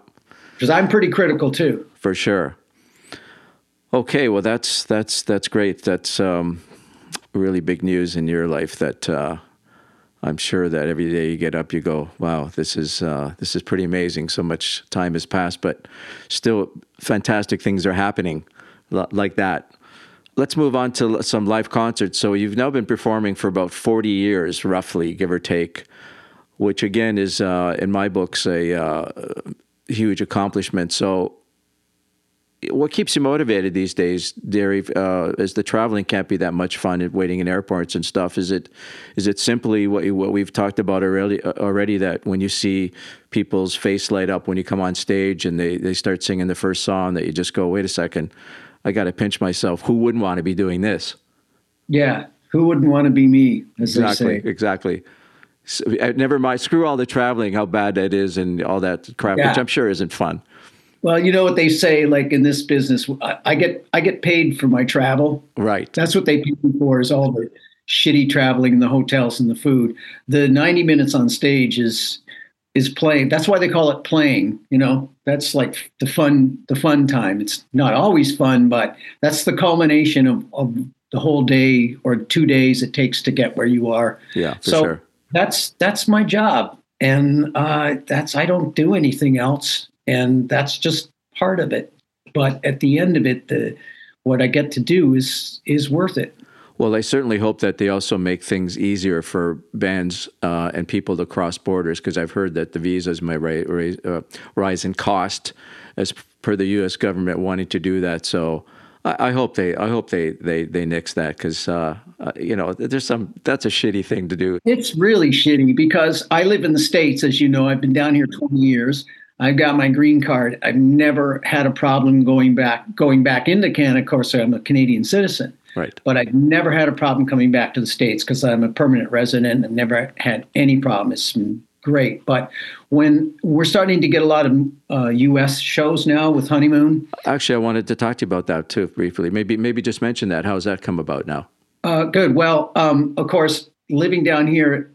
because I'm pretty critical too. for sure. Okay, well that's that's that's great. That's um, really big news in your life. That uh, I'm sure that every day you get up, you go, "Wow, this is uh, this is pretty amazing." So much time has passed, but still, fantastic things are happening like that. Let's move on to some live concerts. So you've now been performing for about 40 years, roughly, give or take, which again is, uh, in my books, a uh, huge accomplishment. So what keeps you motivated these days, Derry? Uh, as the traveling can't be that much fun and waiting in airports and stuff. Is it is it simply what you, what we've talked about already? Already that when you see people's face light up when you come on stage and they they start singing the first song, that you just go, wait a second, I got to pinch myself. Who wouldn't want to be doing this? Yeah, who wouldn't want to be me? As Exactly, exactly. So, uh, never mind. Screw all the traveling, how bad that is, and all that crap, which I'm sure isn't fun. Well, you know what they say, like in this business, I, I get I get paid for my travel. Right. That's what they pay me for is all the shitty traveling and the hotels and the food. The 90 minutes on stage is is playing. That's why they call it playing, you know. That's like the fun the fun time. It's not always fun, but that's the culmination of, of the whole day or two days it takes to get where you are. Yeah, for so sure. that's that's my job. And uh, that's I don't do anything else. And that's just part of it. But at the end of it, the what I get to do is is worth it. Well, I certainly hope that they also make things easier for bands uh, and people to cross borders because I've heard that the visas might ra- ra- uh, rise in cost as per the U.S. government wanting to do that. So I, I hope they I hope they they they nix that because uh, uh, you know there's some that's a shitty thing to do. It's really shitty because I live in the States, as you know. I've been down here 20 years. I've got my green card. I've never had a problem going back going back into Canada. Of course, I'm a Canadian citizen, Right. but I've never had a problem coming back to the States because I'm a permanent resident. I've never had any problem. It's been great. But when we're starting to get a lot of uh, U.S. shows now with Honeymoon, Actually, I wanted to talk to you about that too briefly. Maybe maybe just mention that. How's that come about now? Uh, good. Well, um, of course, living down here,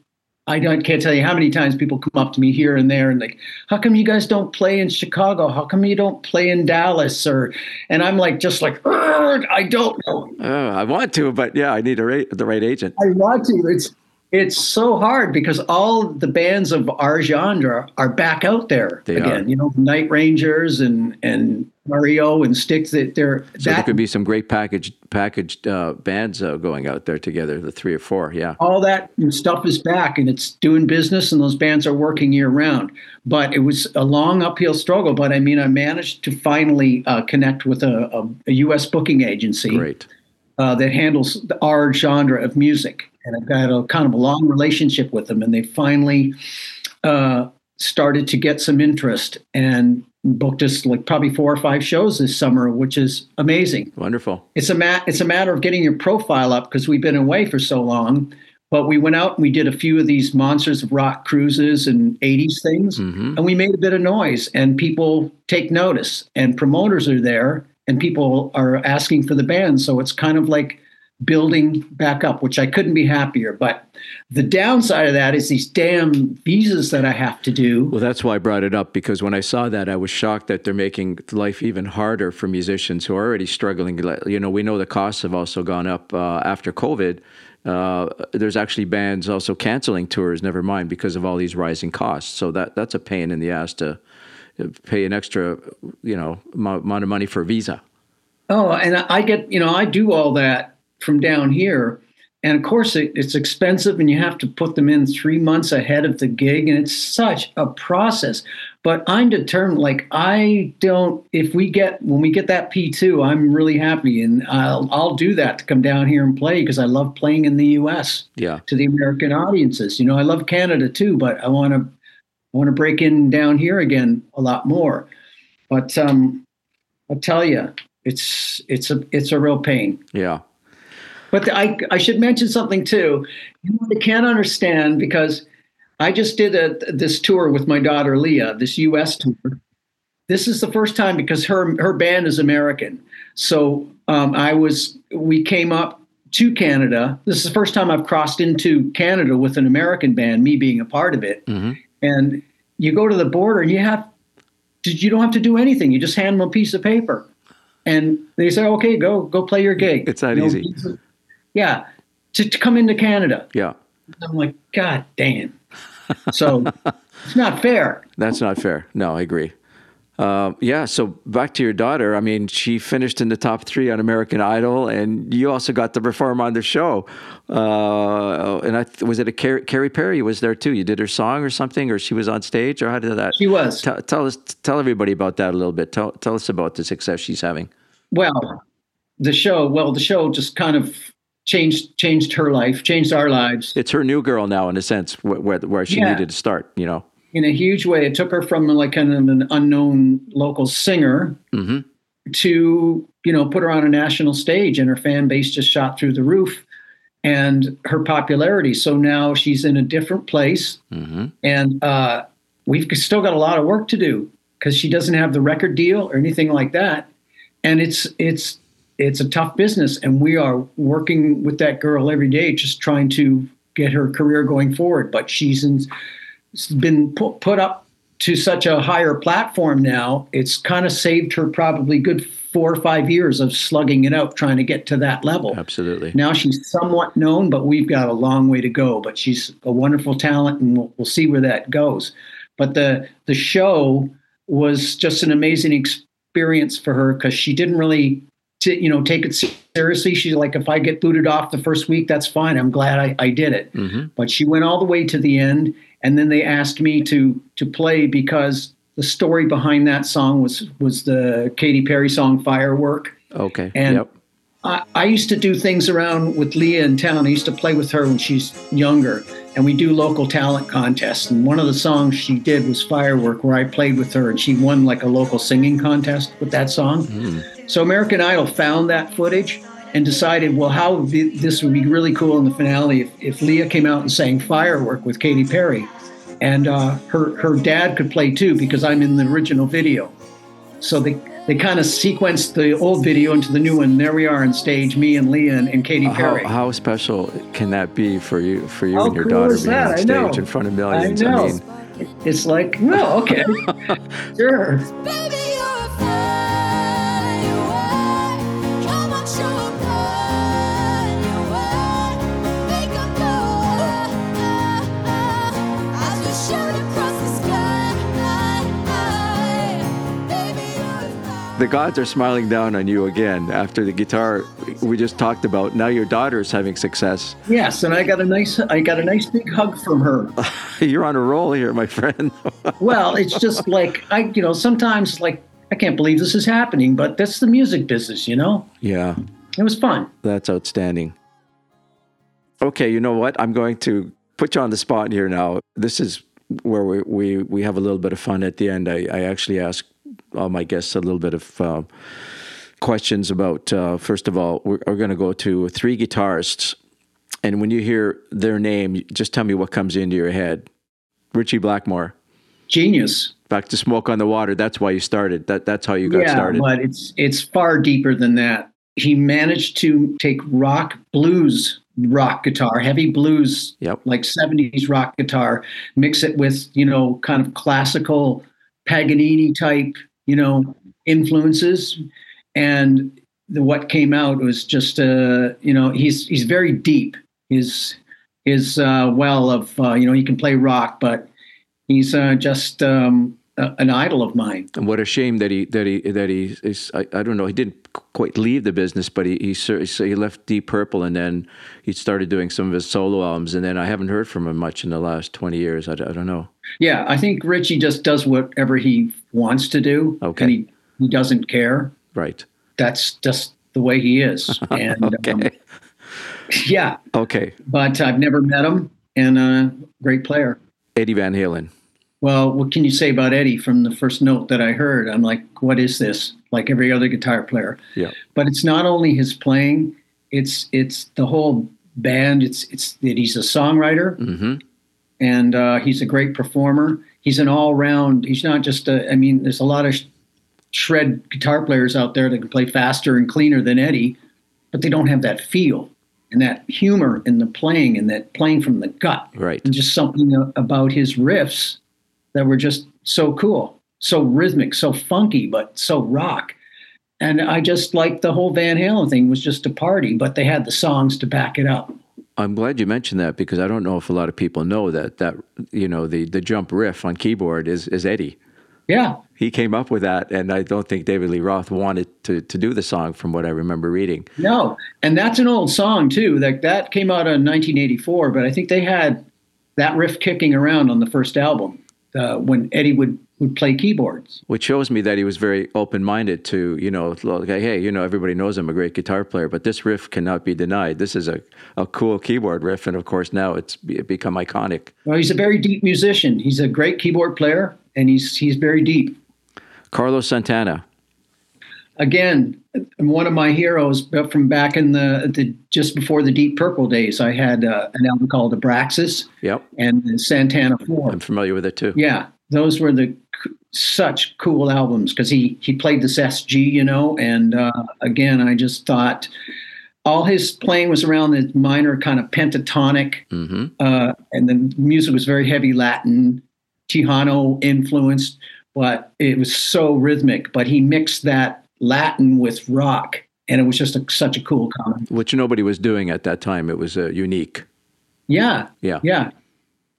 I don't, can't tell you how many times people come up to me here and there and like, how come you guys don't play in Chicago? How come you don't play in Dallas? Or, and I'm like, just like, I don't know. Oh, I want to, but yeah, I need a ra- the right agent. I want to. It's it's so hard because all the bands of our genre are back out there They again. are. You know, Night Rangers and and Mario and Styx. That they're So there could be some great packaged packaged uh, bands uh, going out there together, the three or four. Yeah. all that stuff is back and it's doing business and those bands are working year round but it was a long uphill struggle but i mean i managed to finally uh, connect with a, a, a us booking agency Great. uh, that handles the, our genre of music and i've got a kind of a long relationship with them and they finally uh, started to get some interest and booked us like probably four or five shows this summer which is amazing Wonderful. it's a mat it's a matter of getting your profile up because we've been away for so long but we went out and we did a few of these monsters of rock cruises and 80s things hmm and we made a bit of noise and people take notice and promoters are there and people are asking for the band so it's kind of like building back up which i couldn't be happier but the downside of that is these damn visas that i have to do Well, that's why I brought it up because when I saw that, I was shocked that they're making life even harder for musicians who are already struggling. You know, we know the costs have also gone up uh, after COVID. Uh, there's actually bands also canceling tours, never mind, because of all these rising costs. So that that's a pain in the ass to uh, pay an extra, you know, amou- amount of money for a visa. Oh, and I get, you know, I do all that from down here. And of course, it, it's expensive and you have to put them in three months ahead of the gig. And it's such a process. But I'm determined, like, I don't, if we get, when we get that P2, I'm really happy. And I'll, I'll do that to come down here and play because I love playing in the US Yeah. to the American audiences. You know, I love Canada too, but I want to, I want to break in down here again a lot more. But um, I'll tell you, it's it's a it's a real pain. Yeah. But I I should mention something too. You I can't understand because I just did a, this tour with my daughter Leah, this U.S. tour. This is the first time because her her band is American. So um, I was we came up to Canada. This is the first time I've crossed into Canada with an American band, me being a part of it. Mhm. And you go to the border and you have you don't have to do anything. You just hand them a piece of paper, and they say, "Okay, go go play your gig." It's that No easy. visa. Yeah, to, to come into Canada. Yeah, I'm like, God damn. So it's not fair. that's not fair. No, I agree. Um, yeah, so back to your daughter. I mean, she finished in the top three on American Idol, and you also got to perform on the show. Uh, and I th- was it a Carrie, Katy Perry was there too? You did her song or something, or she was on stage, or how did that? She was. Tell, tell us, tell everybody about that a little bit. Tell, tell us about the success she's having. Well, the show. Well, the show just kind of changed changed her life, changed our lives It's her new girl now, in a sense, where where, where she Yeah. needed to start. You know. in a huge way. It took her from like of an unknown local singer hmm to you know put her on a national stage, and her fan base just shot through the roof, and her popularity. So now she's in a different place. hmm and uh, we've still got a lot of work to do because she doesn't have the record deal or anything like that and it's it's it's a tough business and we are working with that girl every day just trying to get her career going forward but she's in, been put, put up to such a higher platform now it's kind of saved her probably good four or five years of slugging it out trying to get to that level Absolutely. now she's somewhat known, but we've got a long way to go. But she's a wonderful talent, and we'll, we'll see where that goes. But the the show was just an amazing experience for her because she didn't really, t- you know, take it seriously. She's like, if I get booted off the first week, that's fine. I'm glad I, I did it. hmm But she went all the way to the end, and then they asked me to to play because the story behind that song was was the Katy Perry song "Firework." Okay. And yep. I, I used to do things around with Leah in town. I used to play with her when she's younger, and we do local talent contests. And one of the songs she did was Firework, where I played with her, and she won like a local singing contest with that song. So American Idol found that footage and decided, well, how would be, this would be really cool in the finale if, if Leah came out and sang Firework with Katy Perry. And uh, her, her dad could play too because I'm in the original video. So they they kind of sequenced the old video into the new one. There we are on stage, me and Leah and, and Katy Perry. how special can that be for you for you How and your cool daughter being that? on stage in front of I millions? know. mean, it's like, well, okay, sure. Baby, the gods are smiling down on you again after the guitar we just talked about. Now your daughter is having success. Yes, and I got a nice, I got a nice big hug from her. You're on a roll here, my friend. Well, it's just like I, you know, sometimes like I can't believe this is happening, but that's the music business, you know. yeah, It was fun. that's outstanding. Okay, you know what? I'm going to put you on the spot here now. This is where we, we, we have a little bit of fun at the end. I, I actually ask all my guests a little bit of uh, questions about, uh, first of all, we're, we're going to go to three guitarists. And when you hear their name, just tell me what comes into your head. Ritchie Blackmore, Genius. back to Smoke on the Water. That's why you started. That, that's how you got yeah, started. but it's it's far deeper than that. He managed to take rock blues rock guitar, heavy blues, Yep. like 70s rock guitar, mix it with, you know, kind of classical Paganini type, you know, influences. And the, what came out was just, uh, you know, he's he's very deep. His his uh, well of, uh, you know, he can play rock, but he's uh, just um, a, an idol of mine. And what a shame that he that he that he is. I, I don't know. He didn't quite leave the business, but he he so he left Deep Purple, and then he started doing some of his solo albums, and then I haven't heard from him much in the last twenty years. I, I don't know. Yeah, I think Ritchie just does whatever he wants to do, Okay. and he, he doesn't care. Right. That's just the way he is. And Okay. um, yeah, okay. but I've never met him, and uh, great player. Eddie Van Halen. Well, what can you say about Eddie from the first note that I heard? I'm like, what is this? Like every other guitar player. Yeah. But it's not only his playing; it's it's the whole band. It's it's that he's a songwriter hmm and uh, he's a great performer. He's an all round. He's not just a. I mean, there's a lot of sh- shred guitar players out there that can play faster and cleaner than Eddie, but they don't have that feel and that humor in the playing and that playing from the gut. Right. And just something about his riffs that were just so cool, so rhythmic, so funky, but so rock. And I just like the whole Van Halen thing was just a party, but they had the songs to back it up. I'm glad you mentioned that because I don't know if a lot of people know that that you know the the jump riff on keyboard is is Eddie. Yeah. He came up with that, and I don't think David Lee Roth wanted to to do the song, from what I remember reading. No. And that's an old song too. Like that came out in 1984, but I think they had that riff kicking around on the first album uh, when Eddie would would play keyboards. Which shows me that he was very open minded to, you know, like, hey, you know, everybody knows I'm a great guitar player, but this riff cannot be denied. This is a, a cool keyboard riff. And of course, now it's be- become iconic. Well, he's a very deep musician. He's a great keyboard player, and he's he's very deep. Carlos Santana. Again, one of my heroes from back in the, the just before the Deep Purple days. I had uh, an album called Abraxas Yep. and Santana Four. I'm familiar with it too. Yeah, those were the such cool albums because he he played this SG, you know, and uh, again, I just thought all his playing was around the minor kind of pentatonic, hmm uh, and the music was very heavy Latin, Tejano influenced, but it was so rhythmic. But he mixed that Latin with rock, and it was just a, such a cool combo. Which nobody was doing at that time. It was uh, unique. Yeah, Yeah. Yeah.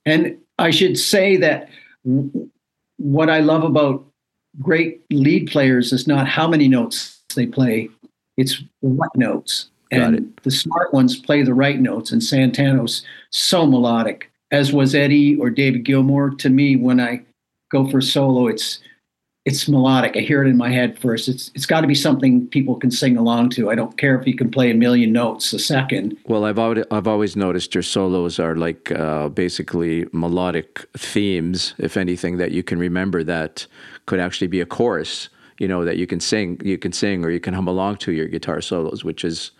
And I should say that what I love about great lead players is not how many notes they play, it's what notes. Got and it. the smart ones play the right notes. And Santana's so melodic, as was Eddie or David Gilmour. To me, when I go for solo, it's it's melodic. I hear it in my head first. It's it's got to be something people can sing along to. I don't care if you can play a million notes a second. Well, I've always, I've always noticed your solos are like uh, basically melodic themes, if anything, that you can remember that could actually be a chorus. You know that you can sing, you can sing, or you can hum along to your guitar solos, which is,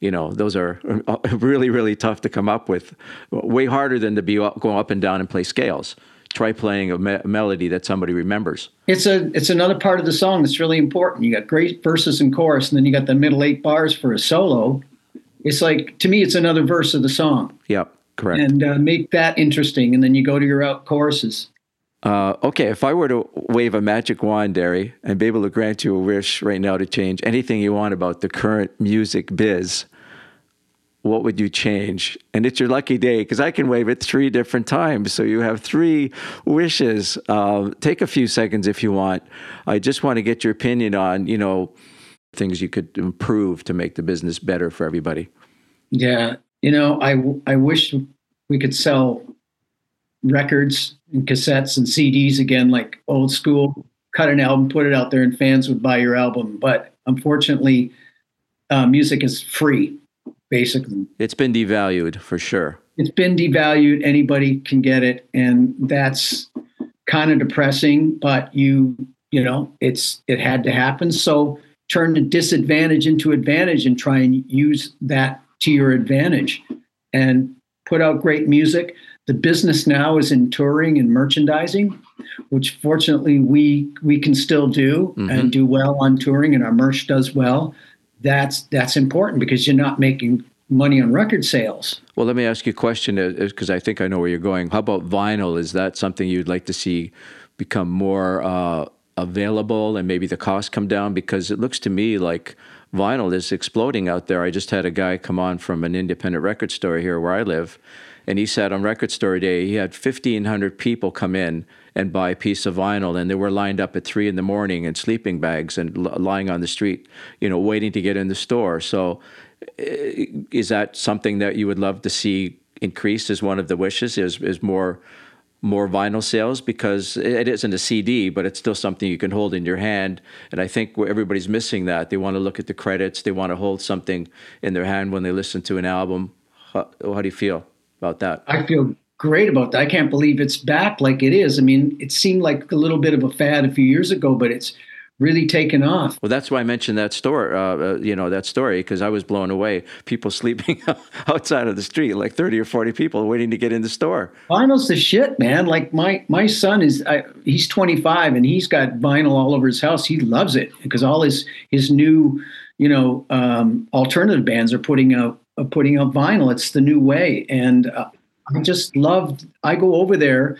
you know, those are uh, really really tough to come up with. Way harder than to be go up and down and play scales. Try playing a, me- melody that somebody remembers. It's a it's another part of the song that's really important. You got great verses and chorus, and then you got the middle eight bars for a solo. It's like to me, it's another verse of the song, Yep, correct. and uh, make that interesting. And then you go to your out choruses. Uh, okay, if I were to wave a magic wand, Derry, and be able to grant you a wish right now to change anything you want about the current music biz, what would you change? And it's your lucky day because I can wave it three different times. So you have three wishes. Um, take a few seconds if you want. I just want to get your opinion on, you know, things you could improve to make the business better for everybody. Yeah, you know, I I wish we could sell records and cassettes and CDs again, like old school. Cut an album, put it out there, and fans would buy your album. But unfortunately, uh, music is free, basically. It's been devalued for sure. it's been devalued. Anybody can get it, and that's kind of depressing. But you, you know, it's it had to happen. So turn the disadvantage into advantage and try and use that to your advantage, and put out great music. The business now is in touring and merchandising, which fortunately we we can still do and mm-hmm. do well on touring, and our merch does well. That's that's important because you're not making money on record sales. Well, let me ask you a question because I think I know where you're going. How about vinyl? Is that something you'd like to see become more uh, available and maybe the cost come down? Because it looks to me like vinyl is exploding out there. I just had a guy come on from an independent record store here where I live, and he said on record store day he had 1,500 people come in and buy a piece of vinyl, and they were lined up at three in the morning in sleeping bags and l- lying on the street, you know, waiting to get in the store. So eh, is that something that you would love to see increase as one of the wishes is is more more vinyl sales? Because it isn't a CD but it's still something you can hold in your hand. And I think everybody's missing that. They want to look at the credits. They want to hold something in their hand when they listen to an album. How, how do you feel about that? I feel great about that. I can't believe it's back like it is. I mean, it seemed like a little bit of a fad a few years ago, but it's really taken off. Well, that's why I mentioned that store, uh, uh, you know, that story, because I was blown away. People sleeping outside of the street, like 30 or 40 people waiting to get in the store. Vinyl's the shit, man. Like my my son is, I, he's 25 and he's got vinyl all over his house. He loves it because all his his new, you know, um, alternative bands are putting out uh, putting out vinyl. It's the new way, and uh, I just loved. I go over there,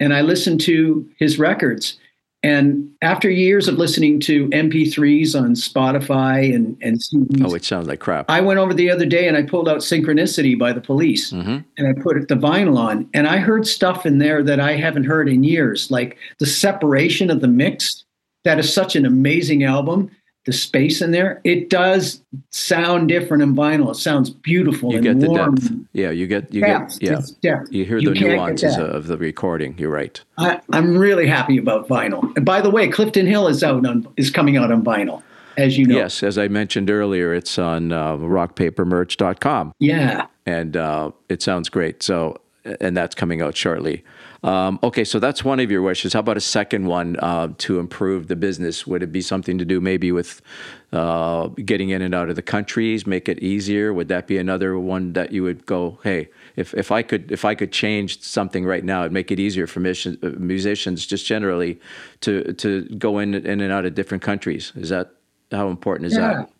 and I listen to his records. And after years of listening to MP3s on Spotify and and CDs, Oh, it sounds like crap. I went over the other day and I pulled out Synchronicity by the Police Mhm. and I put the vinyl on, and I heard stuff in there that I haven't heard in years, like the separation of the mix. That is such an amazing album. The space in there, it does sound different in vinyl. It sounds beautiful You and get the depth. Yeah, you get, you Depth, get, yeah. depth. You hear the can't nuances of the recording. You're right. I, I'm really happy about vinyl. And by the way, Clifton Hill is out on is coming out on vinyl, as you know. Yes, as I mentioned earlier, it's on uh, rockpapermerch.com. Yeah. and uh, it sounds great. So, and that's coming out shortly. Um, okay, so that's one of your wishes. How about a second one uh, to improve the business? Would it be something to do maybe with uh, getting in and out of the countries, make it easier? Would that be another one that you would go, hey, if, if I could if I could change something right now, it'd make it easier for mission, uh, musicians just generally to to go in in and out of different countries. Is that how important is Yeah. that?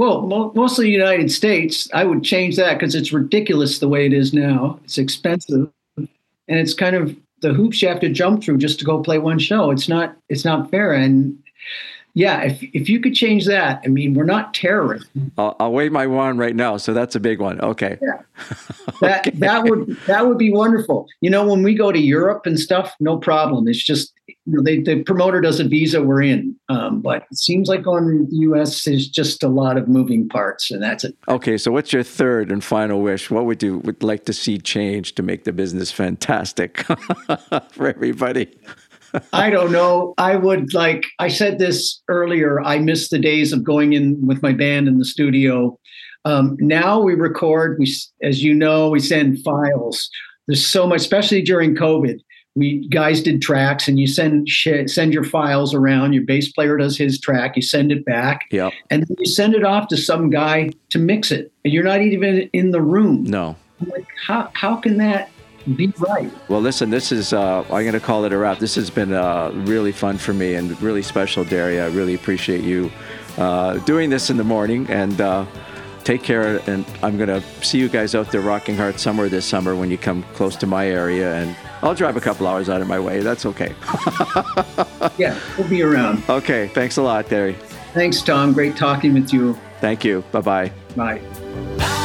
Well, mo- mostly United States. I would change that because it's ridiculous the way it is now. It's expensive, and it's kind of the hoops you have to jump through just to go play one show. It's not. It's not fair. And yeah, if if you could change that, I mean, we're not terrorists. I'll, I'll wave my wand right now. So that's a big one. Okay. That that would that would be wonderful. You know, when we go to Europe and stuff, no problem. It's just you know, they, the promoter does a visa, we're in. Um, but it seems like on the U.S. there's just a lot of moving parts, and that's it. Okay, so what's your third and final wish? What would you would like to see change to make the business fantastic for everybody? I don't know. I would like, I said this earlier. I miss the days of going in with my band in the studio. Um, now we record, we, as you know, we send files. There's so much, especially during COVID. We guys did tracks and you send sh- send your files around. Your bass player does his track, you send it back, Yep. and then you send it off to some guy to mix it. And you're not even in the room. No. I'm like, how, how can that be right? Well, listen, this is, uh, I'm going to call it a wrap. This has been uh, really fun for me and really special, Derry. I really appreciate you uh, doing this in the morning and uh, take care. And I'm going to see you guys out there rocking hard somewhere this summer when you come close to my area. And I'll drive a couple hours out of my way. That's okay. Yeah, we'll be around. okay. Thanks a lot, Derry. Thanks, Tom. Great talking with you. Thank you. Bye bye. Bye.